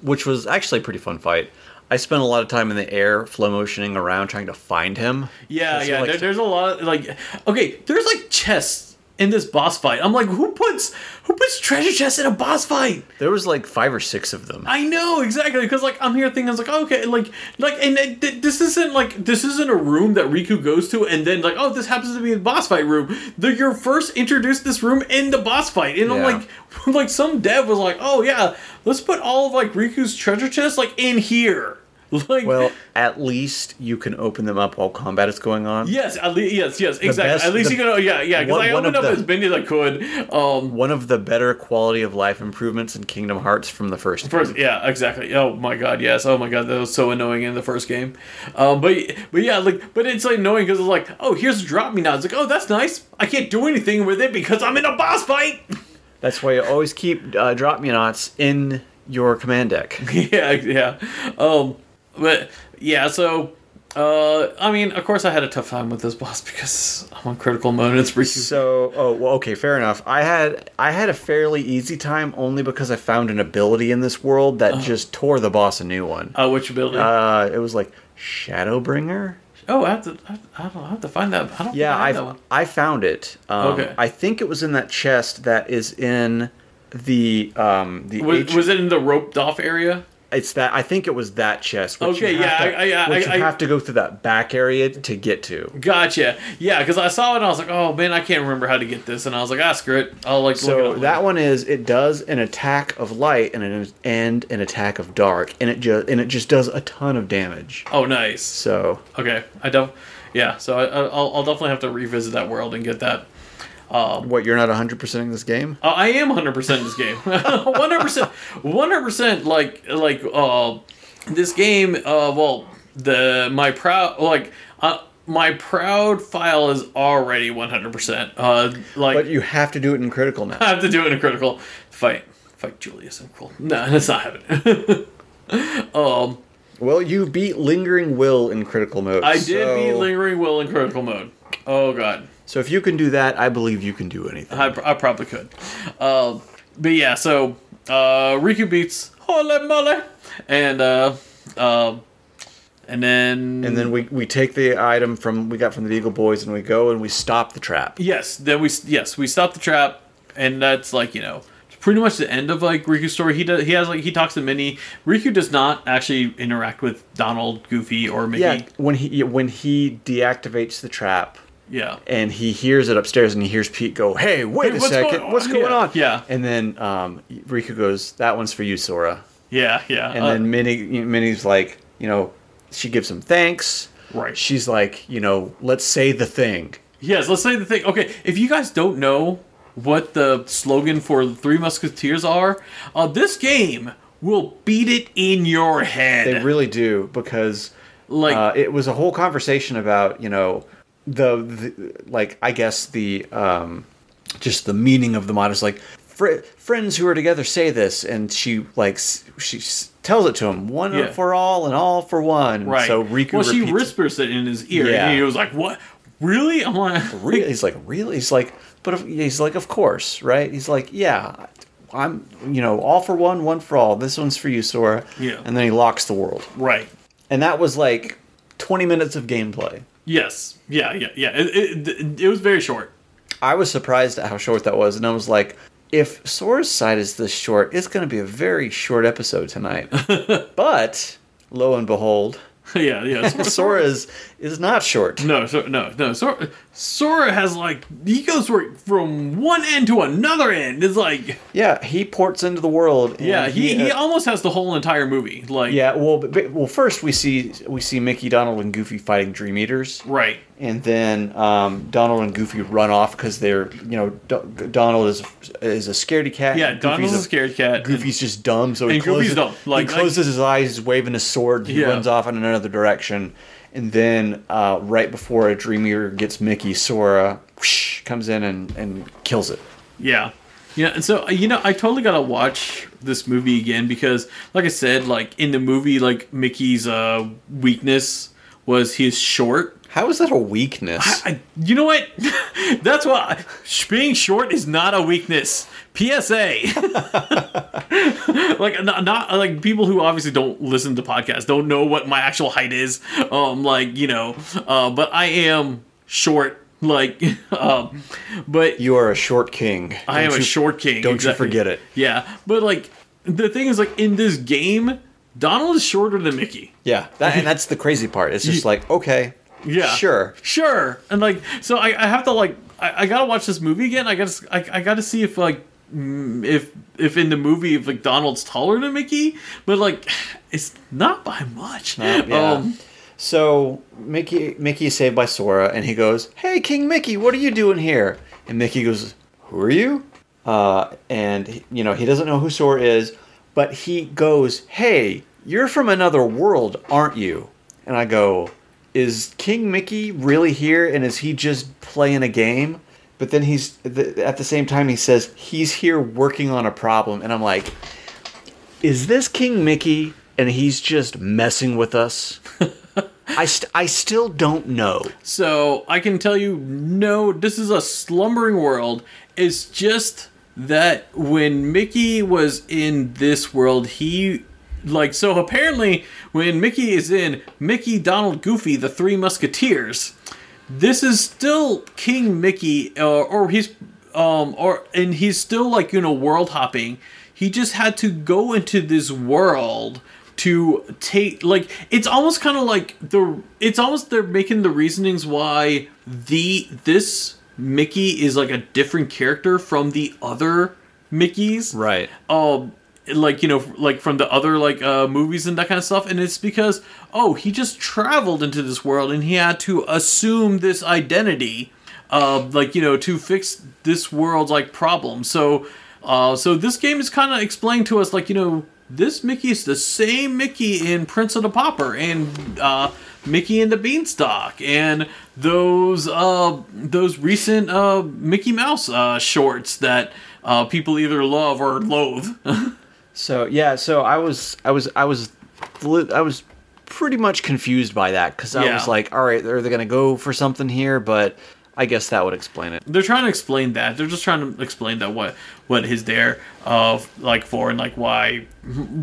which was actually a pretty fun fight. I spent a lot of time in the air, flow motioning around, trying to find him. Yeah, yeah. like- there, there's a lot of like okay. There's like chests in this boss fight. I'm like, who puts who puts treasure chests in a boss fight? There was like five or six of them. I know exactly because like I'm here thinking I was like okay like like and it- th- this isn't like this isn't a room that Riku goes to and then like oh this happens to be the boss fight room. The, you're first introduced this room in the boss fight and I'm like like some dev was like oh yeah let's put all of like Riku's treasure chests like in here like Well, at least you can open them up while combat is going on. yes at least yes yes exactly best- at least the- you can yeah yeah because I opened up the- as many as I could um One of the better quality of life improvements in Kingdom Hearts from the first. First, yeah, exactly. Oh my god, yes. Oh my god, that was so annoying in the first game. Um, but but yeah, like, but it's like annoying because it's like, oh, here's a Drop-Me-Not. It's like, oh, that's nice. I can't do anything with it because I'm in a boss fight. That's why you always keep uh, drop me knots in your command deck. yeah, yeah. Um, but yeah, so. Uh, I mean, of course, I had a tough time with this boss because I'm on critical mode. and It's. So, oh, well, okay, fair enough. I had I had a fairly easy time only because I found an ability in this world that just tore the boss a new one. Uh, which ability? Uh, it was like Shadowbreaker. oh, I have to. I, I don't I have to find that. I don't. Yeah, I I that one. I found it. Um, Okay. I think it was in that chest that is in the um the Was, H- was it in the roped off area? It's that I think it was that chest. Which Okay, you have yeah, to, I- I- which I- you have to go through that back area to get to. Gotcha. Yeah, because I saw it and I was like, oh man, I can't remember how to get this, and I was like, ah, screw it. I'll like look it So that one is it does an attack of light and an and an attack of dark, and it just and it just does a ton of damage. Oh, nice. So Okay, I don't. Yeah, so I, I'll, I'll definitely have to revisit that world and get that. What you're not 100 percent in this game? Uh, I am 100 percent in this game. 100 percent. 100 percent. Like like uh, this game. Uh, well, the my proud like uh, my proud file is already 100 percent. Uh, like But you have to do it in critical now. I have to do it in a critical fight. Fight Julius and cool. No, that's not happening. um, Well, you beat Lingering Will in critical mode. I did so, beat Lingering Will in critical mode. Oh god, So if you can do that, I believe you can do anything. I, I probably could. Uh, but yeah, so uh, Riku beats Holey Moley, and uh, uh, and then and then we, we take the item from we got from the Beagle Boys and we go and we stop the trap. yes, then we yes we stop the trap, and that's like you know pretty much the end of like Riku's story. He does he has like he talks to Minnie. Riku does not actually interact with Donald, Goofy, or Mickey. Yeah, when he when he deactivates the trap yeah. and he hears it upstairs and he hears Pete go, "Hey, wait Hey, a what's second, going what's going Yeah, on?" yeah. And then um, Riku goes, "That one's for you, Sora." Yeah, yeah. And uh, then Minnie Minnie's like, you know, she gives him thanks. Right. She's like, you know, let's say the thing. yes, let's say the thing. Okay, if you guys don't know what the slogan for the Three Musketeers are, uh, this game will beat it in your head. They really do because like uh, it was a whole conversation about you know the, the like I guess the um, just the meaning of the motto is like fr- friends who are together say this, and she like she tells it to him one Yeah. for all and all for one. right. So Riku well, she repeats it. whispers it in his ear, Yeah. and he was like, "What? Really?" I'm like, Really? He's like, really? He's like, but if, he's like, of course, right? He's like, yeah, I'm, you know, all for one, one for all. This one's for you, Sora. Yeah. And then he locks the world, right. and that was like 20 minutes of gameplay. Yes. Yeah. Yeah. Yeah. It, it, it was very short. I was surprised at how short that was, and I was like, if Sora's side is this short, it's going to be a very short episode tonight. but lo and behold, yeah. Yeah. Sora is is not short. No, so, no, no. Sora, Sora has like he goes from- from one end to another end. It's like Yeah, he ports into the world. and yeah, he, he uh, almost has the whole entire movie. Like Yeah, well, but, but- well, first we see we see Mickey, Donald, and Goofy fighting Dream Eaters, right. and then um, Donald and Goofy run off because they're you know Do- Donald is is a scaredy cat. Yeah, and Donald's a Goofy's scared cat. Goofy's just dumb, so he And closes, dumb. Like- he closes his eyes, he's waving his sword, he Yeah. runs off in another direction, and then uh, right before a Dream Eater gets Mickey, Sora whoosh, comes in and, and kills it. Yeah. Yeah, and so you know, I totally gotta watch this movie again because, like I said, like in the movie, like Mickey's uh, weakness was he's short. How is that a weakness? I, you know what? That's why being short is not a weakness. PSA. like not, not like people who obviously don't listen to podcasts don't know what my actual height is. Um, like you know, uh, but I am short Like, um, but You are a short king. I am Don't a short king. Don't exactly. you forget it. Yeah, but like the thing is, like in this game, Donald is shorter than Mickey. Yeah, that, and that's the crazy part. It's just like, okay, Yeah, sure. sure. And like, so I, I have to like, I, I gotta watch this movie again. I gotta, I, I gotta see if like, mm, if if in the movie if like Donald's taller than Mickey, but like, it's not by much. Uh, yeah. Um, So Mickey Mickey is saved by Sora, and he goes, "Hey, King Mickey, what are you doing here?" And Mickey goes, "Who are you?" Uh, and you know he doesn't know who Sora is, but he goes, "Hey, you're from another world, aren't you?" And I go, "Is King Mickey really here? And is he just playing a game?" But then he's at the same time he says he's here working on a problem, and I'm like, "Is this King Mickey?" And he's just messing with us. I, st- I still don't know. So I can tell you, no, this is a slumbering world. It's just that when Mickey was in this world, he like so apparently when Mickey is in Mickey, Donald, Goofy, the Three Musketeers, this is still King Mickey, uh, or he's um or and he's still like you know world hopping. He just had to go into this world to take like it's almost kind of like the it's almost they're making the reasonings why the this Mickey is like a different character from the other Mickeys Right. um like you know like from the other like uh movies and that kind of stuff and it's because oh he just traveled into this world and he had to assume this identity uh like you know to fix this world's like problem so uh so this game is kind of explained to us like you know this Mickey is the same Mickey in Prince of the Pauper and uh Mickey and the Beanstalk and those uh those recent uh Mickey Mouse uh shorts that uh people either love or loathe. So yeah, so I was I was I was I was pretty much confused by that because I Yeah. was like, all right, are they gonna go for something here? But I guess that would explain it. they're trying to explain that. They're just trying to explain that what what is there of like for and like why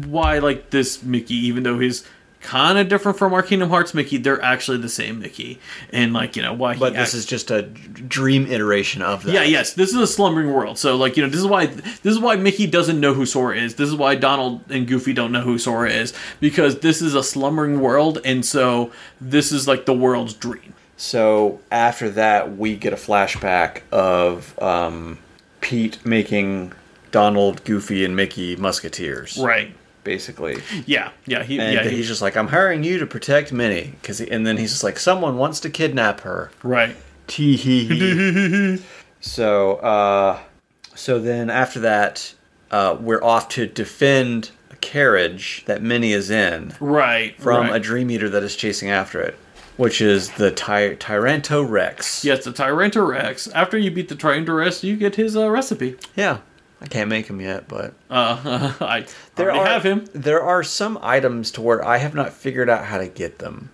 why like this Mickey even though he's kind of different from our Kingdom Hearts Mickey, they're actually the same Mickey. And like, you know, why he But this act- is just a dream iteration of that. Yeah, yes, this is a slumbering world. So like, you know, this is why this is why Mickey doesn't know who Sora is. This is why Donald and Goofy don't know who Sora is because this is a slumbering world and so this is like the world's dream. So after that, we get a flashback of um, Pete making Donald, Goofy, and Mickey musketeers. Right. Basically. Yeah. Yeah, he And yeah, he's he, just like, I'm hiring you to protect Minnie. Cause he, and then he's just like, someone wants to kidnap her. right. Tee hee hee. so, uh, so then after that, uh, we're off to defend a carriage that Minnie is in Right. from right. a Dream Eater that is chasing after it, which is the Ty- Tyranto Rex. Yes, the Tyranto Rex. After you beat the Tyranto Rex, you get his uh, recipe. Yeah. I can't make him yet, but Uh, I there are have him. there are some items to where I have not figured out how to get them.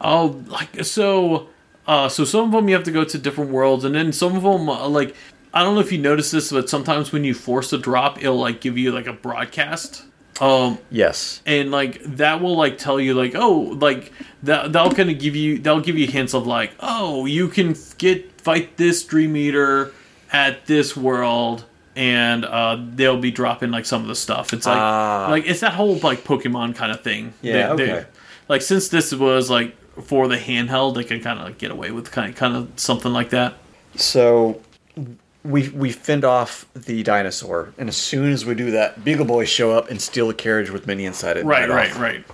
Oh, like so. Uh, so some of them you have to go to different worlds, and then some of them uh, like I don't know if you notice this, but sometimes when you force a drop, it'll like give you like a broadcast. Um, Yes. and like that will like tell you like oh like that that'll kind of give you that'll give you hints of like oh you can get fight this dream eater at this world and uh they'll be dropping like some of the stuff it's like Ah. like it's that whole like pokemon kind of thing Yeah, They- they- okay. like since this was like for the handheld they can kind of like get away with kind of, kind of something like that So we we fend off the dinosaur, and as soon as we do that, Beagle Boys show up and steal the carriage with Minnie inside it. right right off. right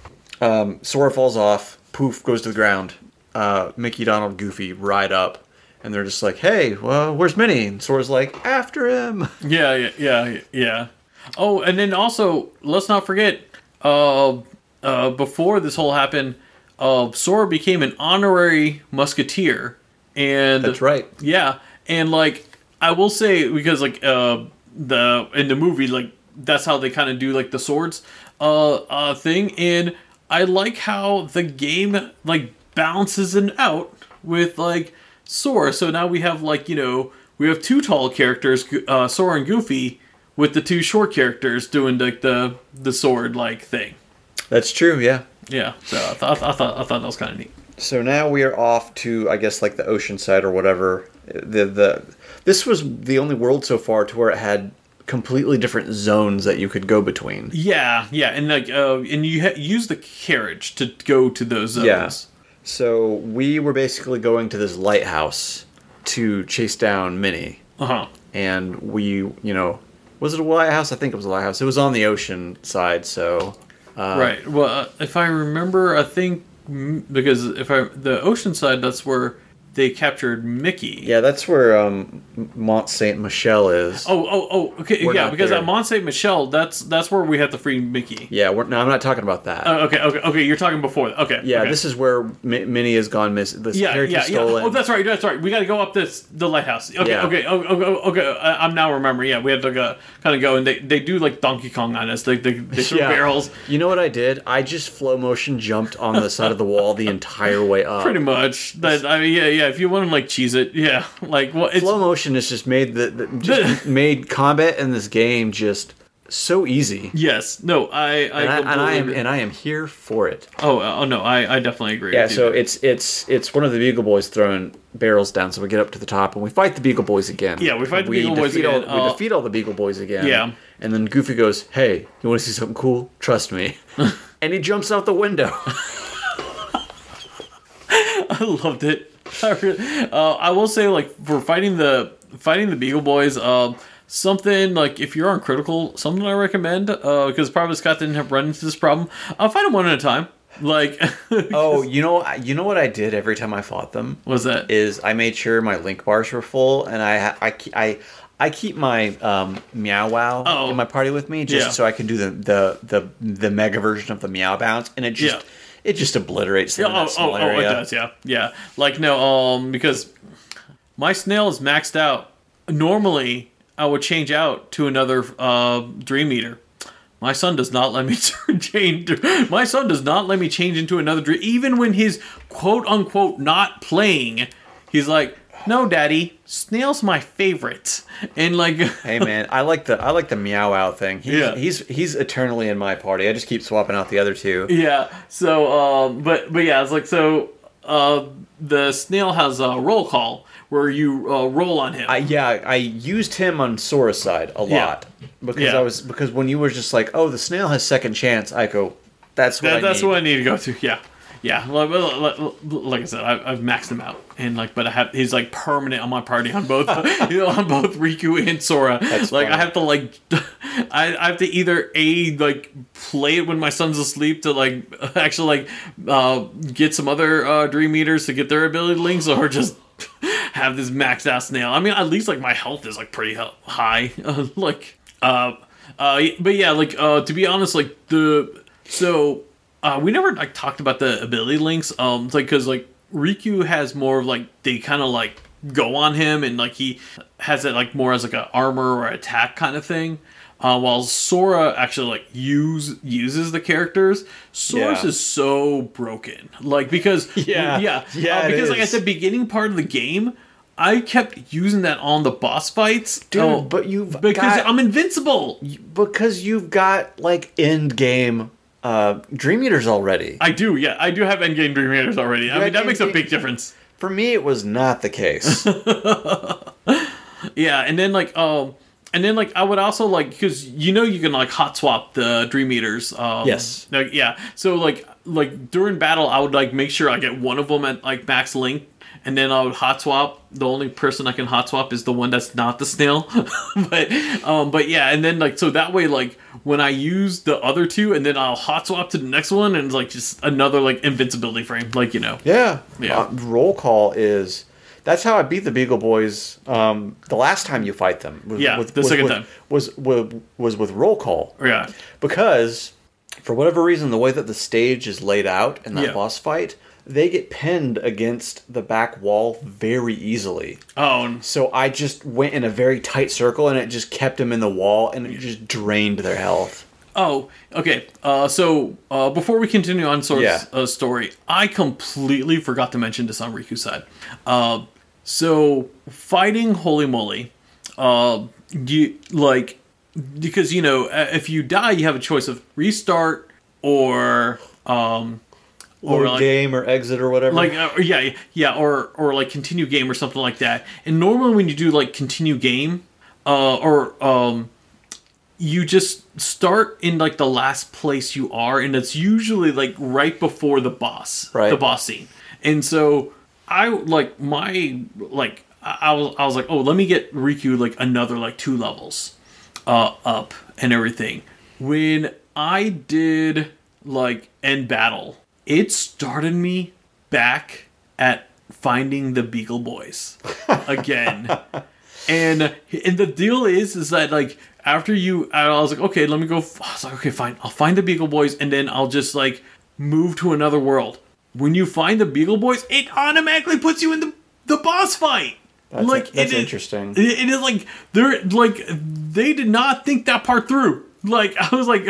Um, Sora falls off. Poof goes to the ground. Uh, Mickey, Donald, Goofy ride up, and they're just like, "Hey, well, where's Minnie?" And Sora's like, "After him." Yeah, yeah, yeah, yeah. Oh, and then also let's not forget, uh, uh, before this whole happened, uh, Sora became an honorary musketeer, and That's right. Yeah, and like I will say because like uh, the in the movie like that's how they kind of do like the swords uh, uh thing, and I like how the game like balances it out with like Sora. So now we have like you know we have two tall characters, uh, Sora and Goofy, with the two short characters doing like the the sword like thing. That's true. Yeah, yeah. So I thought I thought I thought that was kind of neat. So now we are off to I guess like the ocean side or whatever. The the this was the only world so far to where it had completely different zones that you could go between. Yeah, yeah, and like uh, and you ha- use the carriage to go to those zones. Yeah. So we were basically going to this lighthouse to chase down Minnie, Uh huh. and we you know was it a lighthouse? I think it was a lighthouse. It was on the ocean side, so uh, right. Well, uh, if I remember, I think because if I the ocean side, that's where they captured Mickey. yeah, that's where um, Mont Saint Michel is. Oh, oh, oh. Okay. We're yeah, not because there. at Mont Saint Michel, that's that's where we have to free Mickey. Yeah, we're, no, I'm not talking about that. Uh, okay, okay, okay. You're talking before. that. Okay. yeah, okay. this is where Mi- Minnie has gone missing. This Yeah, character yeah, yeah. stolen. Oh, that's right. That's right. We got to go up this the lighthouse. Okay, Yeah. okay, oh, okay, okay. I, I'm now remembering. Yeah, we had to go, kind of go, and they, they do like Donkey Kong on us. They they, they throw Yeah. barrels. You know what I did? I just flow motion jumped on the side of the wall the entire way up. Pretty much. That I mean, yeah, yeah. If you want to like cheese it, yeah. Like what? It's, Flow motion has just made the, the just made combat in this game just so easy. yes. No. I. I And I, and I am and I am here for it. Oh, uh, oh no. I, I definitely agree. Yeah, so it's it's it's one of the Beagle Boys throwing barrels down. So we get up to the top and we fight the Beagle Boys again. Yeah, we fight the Beagle Boys defeat all- again. we Uh, defeat all the Beagle Boys again. Yeah. and then Goofy goes, "Hey, you want to see something cool? Trust me." and he jumps out the window. I loved it. Uh, I will say, like for fighting the fighting the Beagle Boys, um, something like if you're on critical, something I recommend uh, because probably Scott didn't have run into this problem. I'll fight them one at a time. Like, oh, you know, you know what I did every time I fought them was that? is I made sure my link bars were full, and I I I. I keep my um, Meow Wow Oh. in my party with me just Yeah. so I can do the, the the the mega version of the Meow Bounce, and it just Yeah. It just obliterates them Yeah, oh, oh, oh, it does. Yeah, yeah. Like no, um, because my snail is maxed out. Normally, I would change out to another uh, Dream Eater. My son does not let me change. My son does not let me change into another dream, even when he's quote unquote not playing. He's like, "No, Daddy, snail's my favorite," and like, Hey man, I like the I like the Meow Wow thing. He's, Yeah. he's he's eternally in my party. I just keep swapping out the other two. Yeah. So, um, but but yeah, it's like so. Uh, the snail has a roll call where you uh, roll on him. I, yeah, I used him on Sora's side a Yeah. lot because Yeah. I was because when you were just like, oh, the snail has second chance, I go, that's what That, I that's need. what I need to go to. Yeah, yeah. Like, like, I said, I, I've maxed him out, and like, but I have he's like permanent on my party on both, you know, on both Riku and Sora. That's like I have to like, I, I have to either a like play it when my son's asleep to like actually like uh, get some other uh, Dream Eaters to get their ability links, or just have this maxed out snail. I mean, at least like my health is like pretty high. Uh, like, uh, uh, but yeah, like uh, to be honest, like the so uh, we never like talked about the ability links. Um, it's like because like Riku has more of like they kind of like go on him and like he has it like more as like a armor or attack kind of thing. Uh, while Sora actually like use uses the characters, Sora's Yeah. is so broken. Like because Yeah. yeah Yeah, uh, because like at the beginning part of the game, I kept using that on the boss fights, Dude, Oh, but you've because got- I'm invincible. because you've got like end game uh, Dream Eaters already. I do, yeah, I do have endgame Dream Eaters already. I mean, that makes a big difference. For me, it was not the case. Yeah, and then like um and then like I would also like because you know you can like hot swap the Dream Eaters. Um, Yes. Like yeah, so like like during battle I would like make sure I get one of them at like max link. And then I would hot swap. The only person I can hot swap is the one that's not the snail. but um, but yeah, and then like so that way like when I use the other two, and then I'll hot swap to the next one, and it's like just another like invincibility frame, like you know. yeah, Yeah. Uh, roll call is. That's how I beat the Beagle Boys. Um, the last time you fight them, was, Yeah, the second with, time. was with, was with roll call. Yeah. because for whatever reason the way that the stage is laid out in that Yeah. boss fight they get pinned against the back wall very easily Oh, so i just went in a very tight circle and it just kept them in the wall and it just drained their health Oh, okay. Uh, so uh, before we continue on Sora's Yeah. uh, story, I completely forgot to mention this on Riku's side. Uh, so fighting Holey Moley, uh, you like because you know if you die, you have a choice of restart or um, Or like- game or exit or whatever. like uh, yeah yeah or or like continue game or something like that and normally when you do like continue game uh or um you just start in like the last place you are and it's usually like right before the boss Right. the boss scene and so i like my like i I was i was like oh let me get riku like another like two levels uh, up and everything. When I did like end battle, it started me back at finding the Beagle Boys again. and and the deal is is that like after you I was like okay let me go I was like okay fine I'll find the Beagle Boys and then I'll just like move to another world. When you find the Beagle Boys, it automatically puts you in the the boss fight. That's- like that's it interesting. it- it is like they're like they did not think that part through. Like I was like.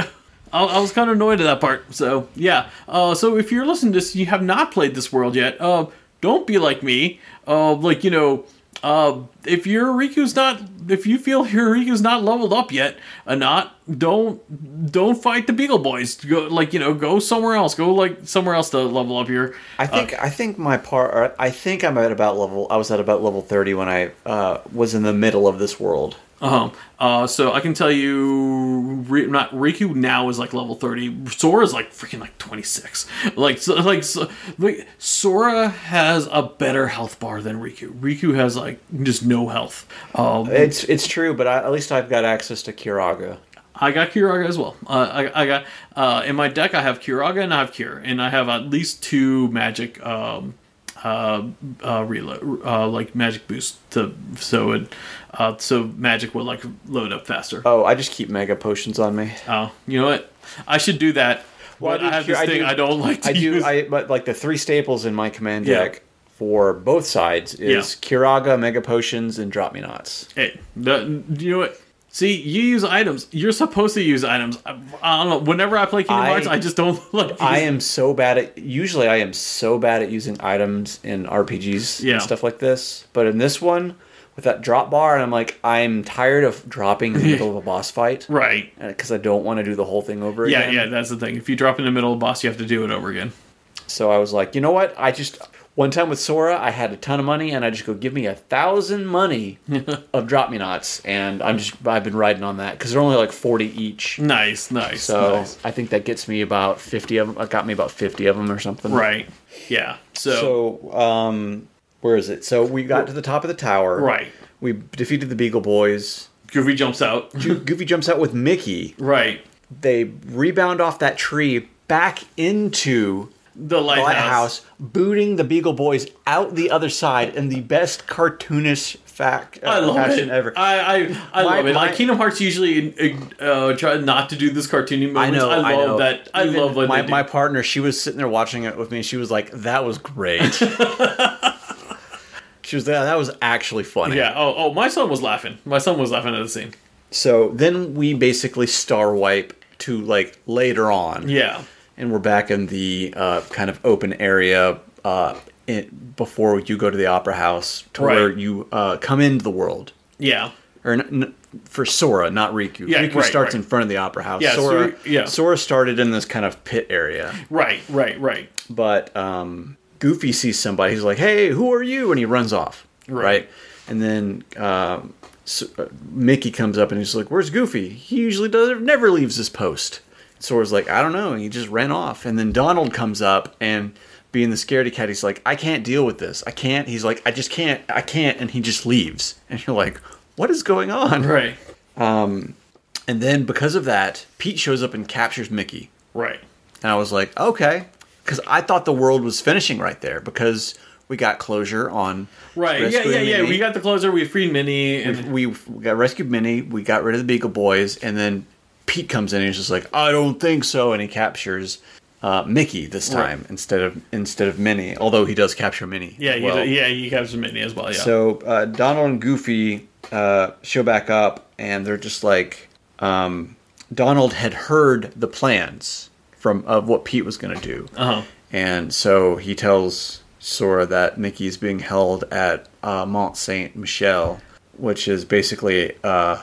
I I was kind of annoyed at that part. So yeah. Uh, so if you're listening to this, you have not played this world yet. Uh, don't be like me. Uh, like you know, uh, if your Riku's not, if you feel your Riku's not leveled up yet, uh, not don't don't fight the Beagle Boys. Go like you know, go somewhere else. Go like somewhere else to level up your. I think I think my part. I think I'm at about level. I was at about level thirty when I uh, was in the middle of this world. Uh-huh. Uh So I can tell you, not Riku now is like level thirty. Sora is like freaking like twenty six. Like so, like so, like Sora has a better health bar than Riku. Riku has like just no health. Um, It's it's true, but I, at least I've got access to Curaga. I got Curaga as well. Uh, I, I got uh, in my deck. I have Curaga and I have Cure, and I have at least two magic, um, uh, uh, reload, uh, like magic boost to so it, uh, so magic will like load up faster. Oh, I just keep mega potions on me. Oh, you know what? I should do that. Well, I do I have Cure- this I thing do- I don't like to I do. use. I but like the three staples in my command Yeah. deck for both sides is Yeah. Curaga, mega potions, and Drop-Me-Nots. hey, the, you know what? See, you use items. You're supposed to use items. I, I don't know. Whenever I play Kingdom I- Hearts, I just don't like. I am so bad at. Usually, I am so bad at using items in RPGs Yeah. and stuff like this. But in this one, with that drop bar, and I'm like, I'm tired of dropping in the middle of a boss fight right. because I don't want to do the whole thing over Yeah, again. Yeah, yeah. That's the thing. If you drop in the middle of a boss, you have to do it over again. So I was like, you know what? I just one time with Sora, I had a ton of money, and I just go give me a thousand money of Drop-Me-Nots, and I'm just I've been riding on that because they're only like forty each. Nice, nice. So nice. I think that gets me about fifty of them. It got me about fifty of them or something. right. Yeah. So, So um, where is it? So we got to the top of the tower. right. We defeated the Beagle Boys. Goofy jumps out. Goofy jumps out with Mickey. right. They rebound off that tree back into The lighthouse. lighthouse, booting the Beagle Boys out the other side in the best cartoonish fact uh, I love fashion it. ever. I I, I My- love it. my- like Kingdom Hearts usually uh, try not to do this cartoony moments. I know. I love I know. that. I Even love my my partner. She was sitting there watching it with me. and She was like, "That was great." she was there. That was actually funny. Yeah. Oh, oh, my son was laughing. My son was laughing at the scene. So then we basically star wipe to like later on. Yeah. And we're back in the uh, kind of open area uh, in, before you go to the opera house to Right. where you uh, come into the world. Yeah. Or n- n- for Sora, not Riku. Yeah, Riku right, starts right. in front of the opera house. Yeah, Sora, so- yeah. Sora started in this kind of pit area, Right. Right. Right. but um, Goofy sees somebody. He's like, "Hey, who are you?" And he runs off. Right. Right, and then. Um, so, uh, Mickey comes up and he's like, "Where's Goofy? He usually does never leaves his post." Sora's like, "I don't know." And he just ran off. And then Donald comes up and, being the scaredy cat, he's like, "I can't deal with this. I can't." He's like, "I just can't. I can't." And he just leaves. And you're like, "What is going on?" Right. Um, and then because of that, Pete shows up and captures Mickey. Right. And I was like, "Okay," because I thought the world was finishing right there because we got closure on Right. Yeah. Yeah. Yeah. Minnie. We got the closer. We freed Minnie. And we, we got rescued Minnie. We got rid of the Beagle Boys, and then Pete comes in and he's just like, "I don't think so," and he captures uh, Mickey this time Right. instead of instead of Minnie. Although he does capture Minnie. yeah. as he well. yeah. He captures Minnie as well. Yeah. So uh, Donald and Goofy uh, show back up, and they're just like, um, Donald had heard the plans from of what Pete was going to do, uh huh. and so he tells Sora that Mickey's being held at uh, Mont Saint Michel, which is basically uh,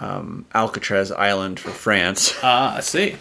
um, Alcatraz Island for France. Ah, I see.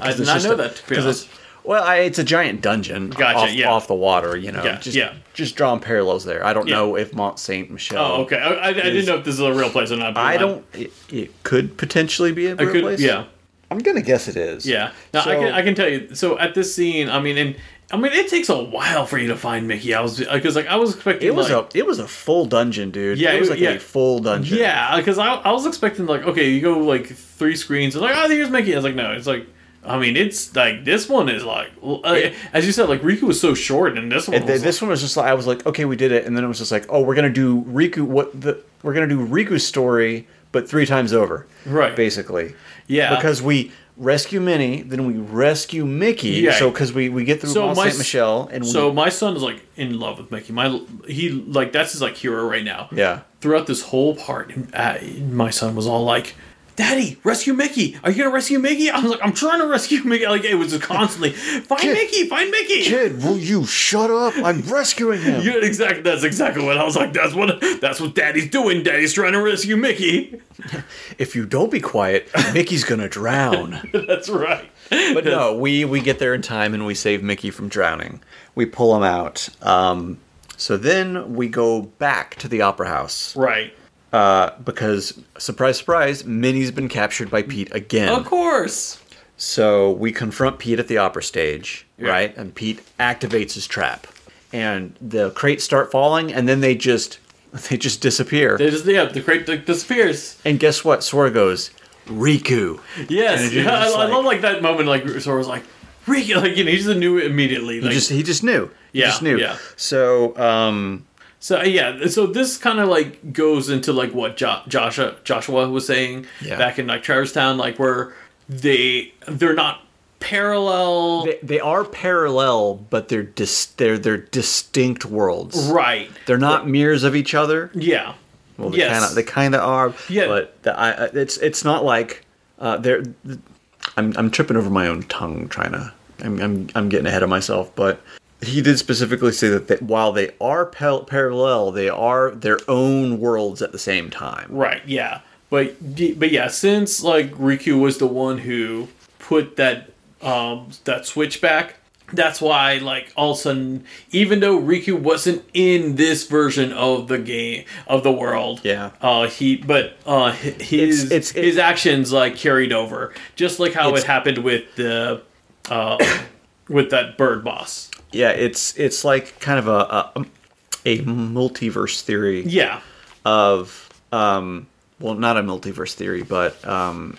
I did not know a- that. To be 'cause it's- Well, I, it's a giant dungeon Gotcha, off, yeah. off the water, you know. Yeah, just, yeah. just drawing parallels there. I don't Yeah. know if Mont Saint Michel. Oh, okay. I, I, I didn't know if this is a real place or not. but I don't. It, it could potentially be a real could. place. Yeah. I'm gonna guess it is. Yeah. Now I can I can tell you. So at this scene, I mean, and I mean, it takes a while for you to find Mickey. I was because like I was expecting It was like, a it was a full dungeon, dude. Yeah, it was like yeah. a full dungeon. Yeah, because I, I was expecting like okay, you go like three screens and like oh here's Mickey. I was like no, it's like I mean it's like this one is like uh, as you said like Riku was so short and this one And th- this one was just like I was like, okay, we did it, and then it was just like, oh, we're gonna do Riku. What the? We're gonna do Riku's story, but three times over. Right. Basically. Yeah. Because we rescue Minnie, then we rescue Mickey. Yeah. So because we we get through So Mont Saint Michel, and so we, my son is like in love with Mickey. My he like that's his like hero right now. yeah. throughout this whole part, uh, my son was all like, "Daddy, rescue Mickey! Are you gonna rescue Mickey?" I was like, "I'm trying to rescue Mickey." Like it was just constantly, "Find Kid- Mickey! Find Mickey!" Kid, will you shut up? I'm rescuing him. Yeah, exactly. That's exactly what I was like. That's what. That's what Daddy's doing. Daddy's trying to rescue Mickey. if you don't be quiet, Mickey's gonna drown. that's right. But no, we we get there in time and we save Mickey from drowning. We pull him out. Um, so then we go back to the opera house Right. Uh, because surprise, surprise, Minnie's been captured by Pete again. Of course. So we confront Pete at the opera stage, Yeah. right? And Pete activates his trap, and the crates start falling, and then they just they just disappear. They just yeah. The crate disappears. and guess what? Sora goes, Riku. Yes. Yeah, I, just I love like- like that moment. Like Sora was like, "Ricky," like you know, he just knew it immediately. He just he just knew. He Yeah, just knew. yeah. So um, So yeah, so this kind of like goes into like what jo- Joshua Joshua was saying Yeah. back in like Traverse Town, like where they they're not parallel, they, they are parallel, but they're dis- they're they're distinct worlds. right? They're not mirrors of each other. Yeah, Well, they yes, kind of they kind of are. Yeah. But the, I, I- it's it's not like uh, they're. I'm I'm tripping over my own tongue trying to. I'm I'm I'm getting ahead of myself, but he did specifically say that, that while they are pal- parallel, they are their own worlds at the same time. right, yeah. But but yeah, since like Riku was the one who put that um that switch back. That's why, like, all of a sudden, even though Riku wasn't in this version of the game of the world, Yeah. uh, he but uh, his it's- his actions like carried over, just like how it happened with the uh, with that bird boss. Yeah, it's it's like kind of a a, a multiverse theory. Yeah, of um well not a multiverse theory but um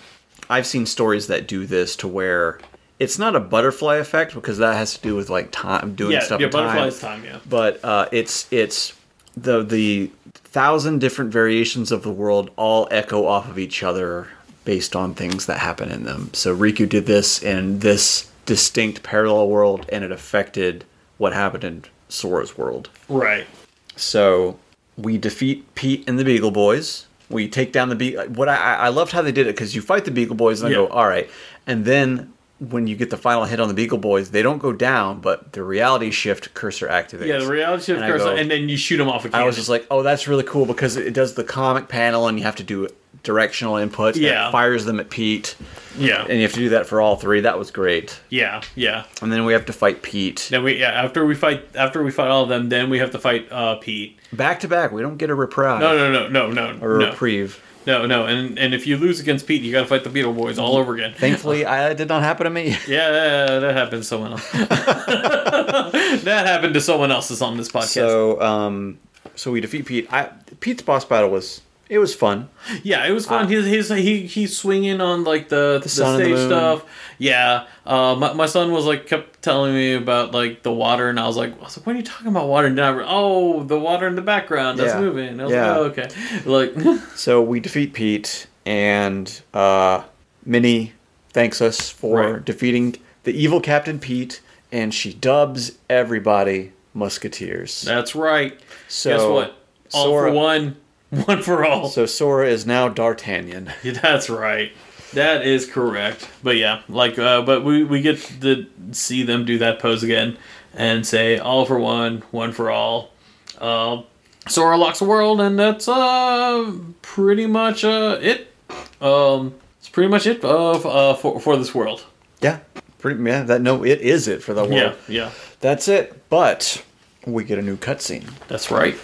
i've seen stories that do this to where it's not a butterfly effect because that has to do with like time doing yeah, stuff yeah. in time. Butterfly's time. Yeah, but uh it's it's the the thousand different variations of the world all echo off of each other based on things that happen in them so riku did this and this distinct parallel world and it affected what happened in sora's world right. so we defeat Pete and the Beagle Boys. We take down the Beagle. What I I loved how they did it because you fight the Beagle Boys and I go all right, and then when you get the final hit on the Beagle Boys, they don't go down, but the reality shift cursor activates. Yeah, the reality shift And cursor, go- and then you shoot him off a cannon. I was just like, oh, that's really cool because it does the comic panel and you have to do directional input. Yeah. fires them at Pete, yeah, and you have to do that for all three. That was great. yeah, yeah. And then we have to fight Pete Then we yeah after we fight after we fight all of them, then we have to fight uh, Pete. back to back. We don't get a reprise No, no, no, no, no, or a no, reprieve. no, no. And and if you lose against Pete, you got to fight the Beagle Boys all over again. Thankfully, I, it did not happen to me. Yeah, that happened to someone else. that happened to someone else that's on this podcast. So, um, so we defeat Pete. I, Pete's boss battle was it was fun. yeah, it was fun. He's, he's he he's swinging on like the the, the stage moon. stuff. Yeah, uh, my, my son was like kept telling me about like the water, and I was like, I was like, what are you talking about water? And then I re- oh, the water in the background that's Yeah. moving. And I was Yeah. like, oh, okay, like So we defeat Pete, and uh, Minnie thanks us for Right. defeating the evil Captain Pete, and she dubs everybody Musketeers. that's right. so Guess what? All Sora, for one, one for all. So Sora is now D'Artagnan. Yeah, that's right. That is correct. But yeah, like, uh, but we we get to see them do that pose again and say all for one, one for all. Uh, Sora locks the world, and that's uh pretty much uh it. Um, it's pretty much it uh, uh for for this world. Yeah, pretty yeah. That no, it is it for the world. Yeah, yeah, That's it. But we get a new cutscene. that's right.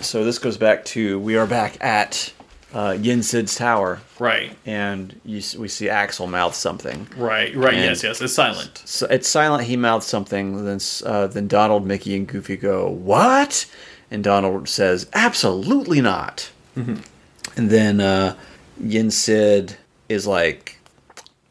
So this goes back to we are back at uh, Yen Sid's tower, Right, and you, we see Axel mouth something. right, right. And- yes, yes. It's silent. So it's silent. He mouths something. Then uh, then Donald, Mickey, and Goofy go what? And Donald says absolutely not. And then uh, Yen Sid is like,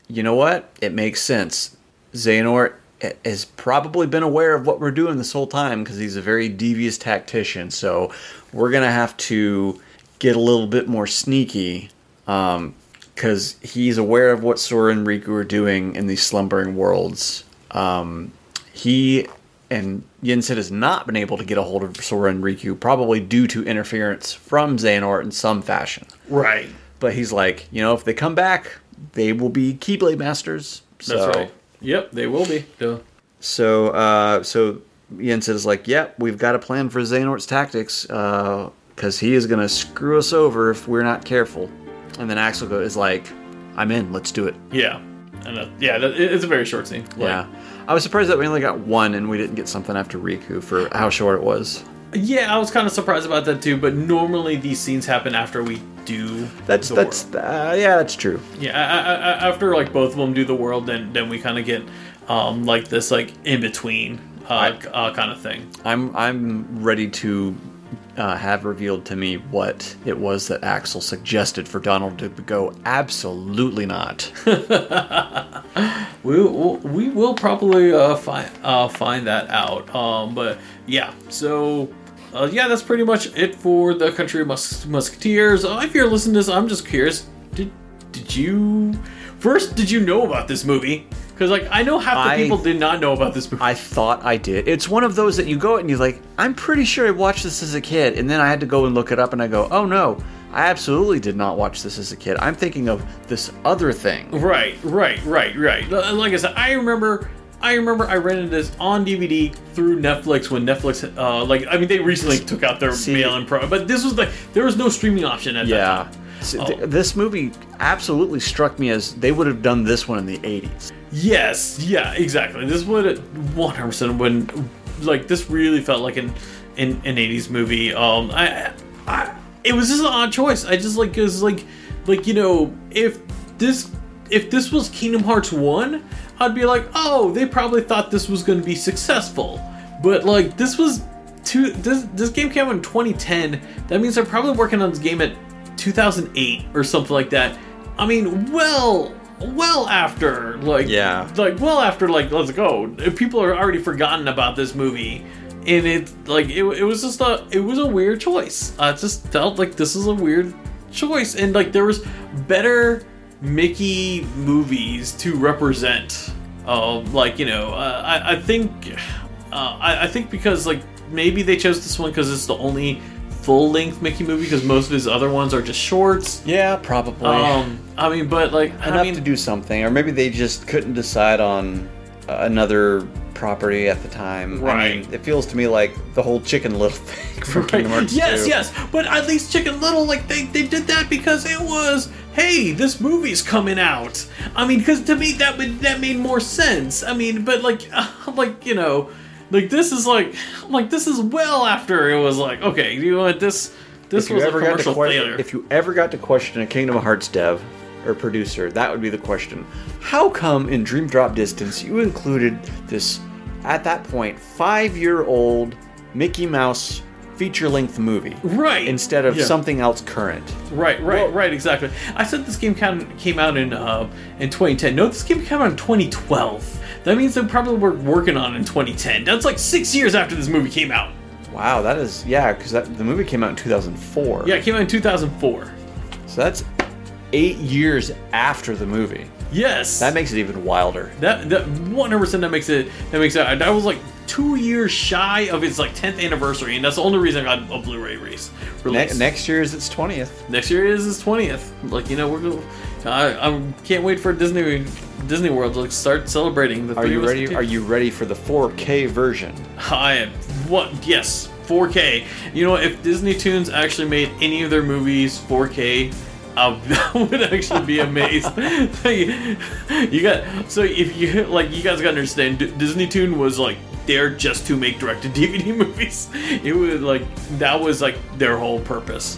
you know what? It makes sense. Xehanort has probably been aware of what we're doing this whole time because he's a very devious tactician. So we're gonna have to get a little bit more sneaky because he's aware of what Sora and Riku are doing in these slumbering worlds. Um, he and Yen Sid has not been able to get a hold of Sora and Riku, probably due to interference from Xehanort in some fashion. Right. But he's like, you know, if they come back, they will be Keyblade Masters. That's So, right. Yep, they will be. Duh. So, uh, so Yen Sid is like, yep, we've got a plan for Xehanort's tactics, because he is going to screw us over if we're not careful. And then Axel is like, I'm in, let's do it. Yeah, and uh, yeah, it's a very short scene. Like, Yeah. I was surprised that we only got one and we didn't get something after Riku for how short it was. yeah, I was kind of surprised about that too. But normally these scenes happen after we do. That's that's uh, yeah, that's true. yeah. I, I, I, after like both of them do the world, then then we kind of get um like this like in between uh, uh kind of thing. I'm I'm ready to uh, have revealed to me what it was that Axel suggested for Donald to go. Absolutely not. We we will probably uh, find uh, find that out. Um, but yeah, so uh, yeah, that's pretty much it for the Country of Mus- Musketeers. Uh, if you're listening to this, I'm just curious. Did did you first? Did you know about this movie? Because like I know half the I- people did not know about this movie. I thought I did. It's one of those that you go and you're like, I'm pretty sure I watched this as a kid, and then I had to go and look it up, and I go, oh no, I absolutely did not watch this as a kid. I'm thinking of this other thing. Right, right, right, right. Like I said, I remember. I remember I rented this on DVD through Netflix when Netflix, uh, like, I mean, they recently took out their See- mail-in pro, but this was like there was no streaming option at that Yeah. time. So Oh. th- this movie absolutely struck me as they would have done this one in the 80s. Yes, yeah, exactly. This would 100% when like this really felt like an an, an 80s movie. Um, I, I, it was just an odd choice. I just like it was like like you know if this if this was Kingdom Hearts one, I'd be like, oh, they probably thought this was going to be successful. But like this was two this this game came out in 2010. That means they're probably working on this game at 2008 or something like that. I mean, well, well after like Yeah. like well after like let's go. People are already forgotten about this movie. And it like it, it was just a it was a weird choice. I just felt like this is a weird choice, and like there was better Mickey movies to represent. Um, like you know, uh, I I think uh, I, I think because like maybe they chose this one because it's the only full length Mickey movie because most of his other ones are just shorts. Yeah, probably. Um, I mean, but like Enough I mean, to do something, or maybe they just couldn't decide on uh, another property at the time. I Right. mean, it feels to me like the whole Chicken Little thing from Kingdom Hearts yes, 2. yes, but at least Chicken Little, like they, they did that because it was, hey, this movie's coming out. I mean, because to me that would that made more sense. I mean, but like, like you know, like this is like, like this is well after it was like, okay, you know what, this this If was a ever got to commercial question, failure. if you ever got to question a Kingdom of Hearts dev or producer, that would be the question. How come in Dream Drop Distance you included this, at that point, five-year-old Mickey Mouse feature-length movie right instead of Yeah. something else current? Right, right, right, exactly. I said this game came, came out in uh, in 2010. No, this game came out in 2012. That means they probably were working on it in 2010. That's like six years after this movie came out. Wow, that is yeah, because the movie came out in 2004. Yeah, it came out in 2004. so that's eight years after the movie. Yes, That makes it even wilder. that that 100 percent that makes it that makes it. I was like two years shy of its like 10th anniversary, and that's the only reason I got a Blu-ray release. Ne- next year is its 20th. Next year is its 20th. Like you know, we're gonna. I I can't wait for Disney Disney World to like, start celebrating the. Are you ready? Are you ready for the 4K version? I am. What? Yes, 4K. You know, if Disney Toons actually made any of their movies 4K, I would actually be amazed. you got so if you like, you guys got to understand. Disney Toon was like there just to make direct-to-DVD movies. It was like that was like their whole purpose.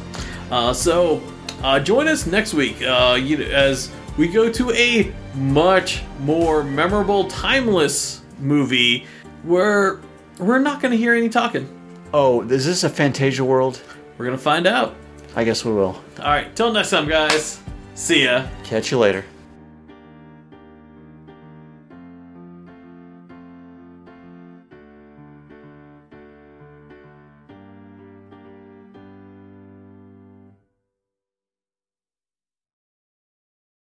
Uh, so uh, join us next week uh, you, as we go to a much more memorable, timeless movie where we're not going to hear any talking. Oh, is this a Fantasia world? We're going to find out. I guess we will. All right, till next time, guys. See ya. Catch you later.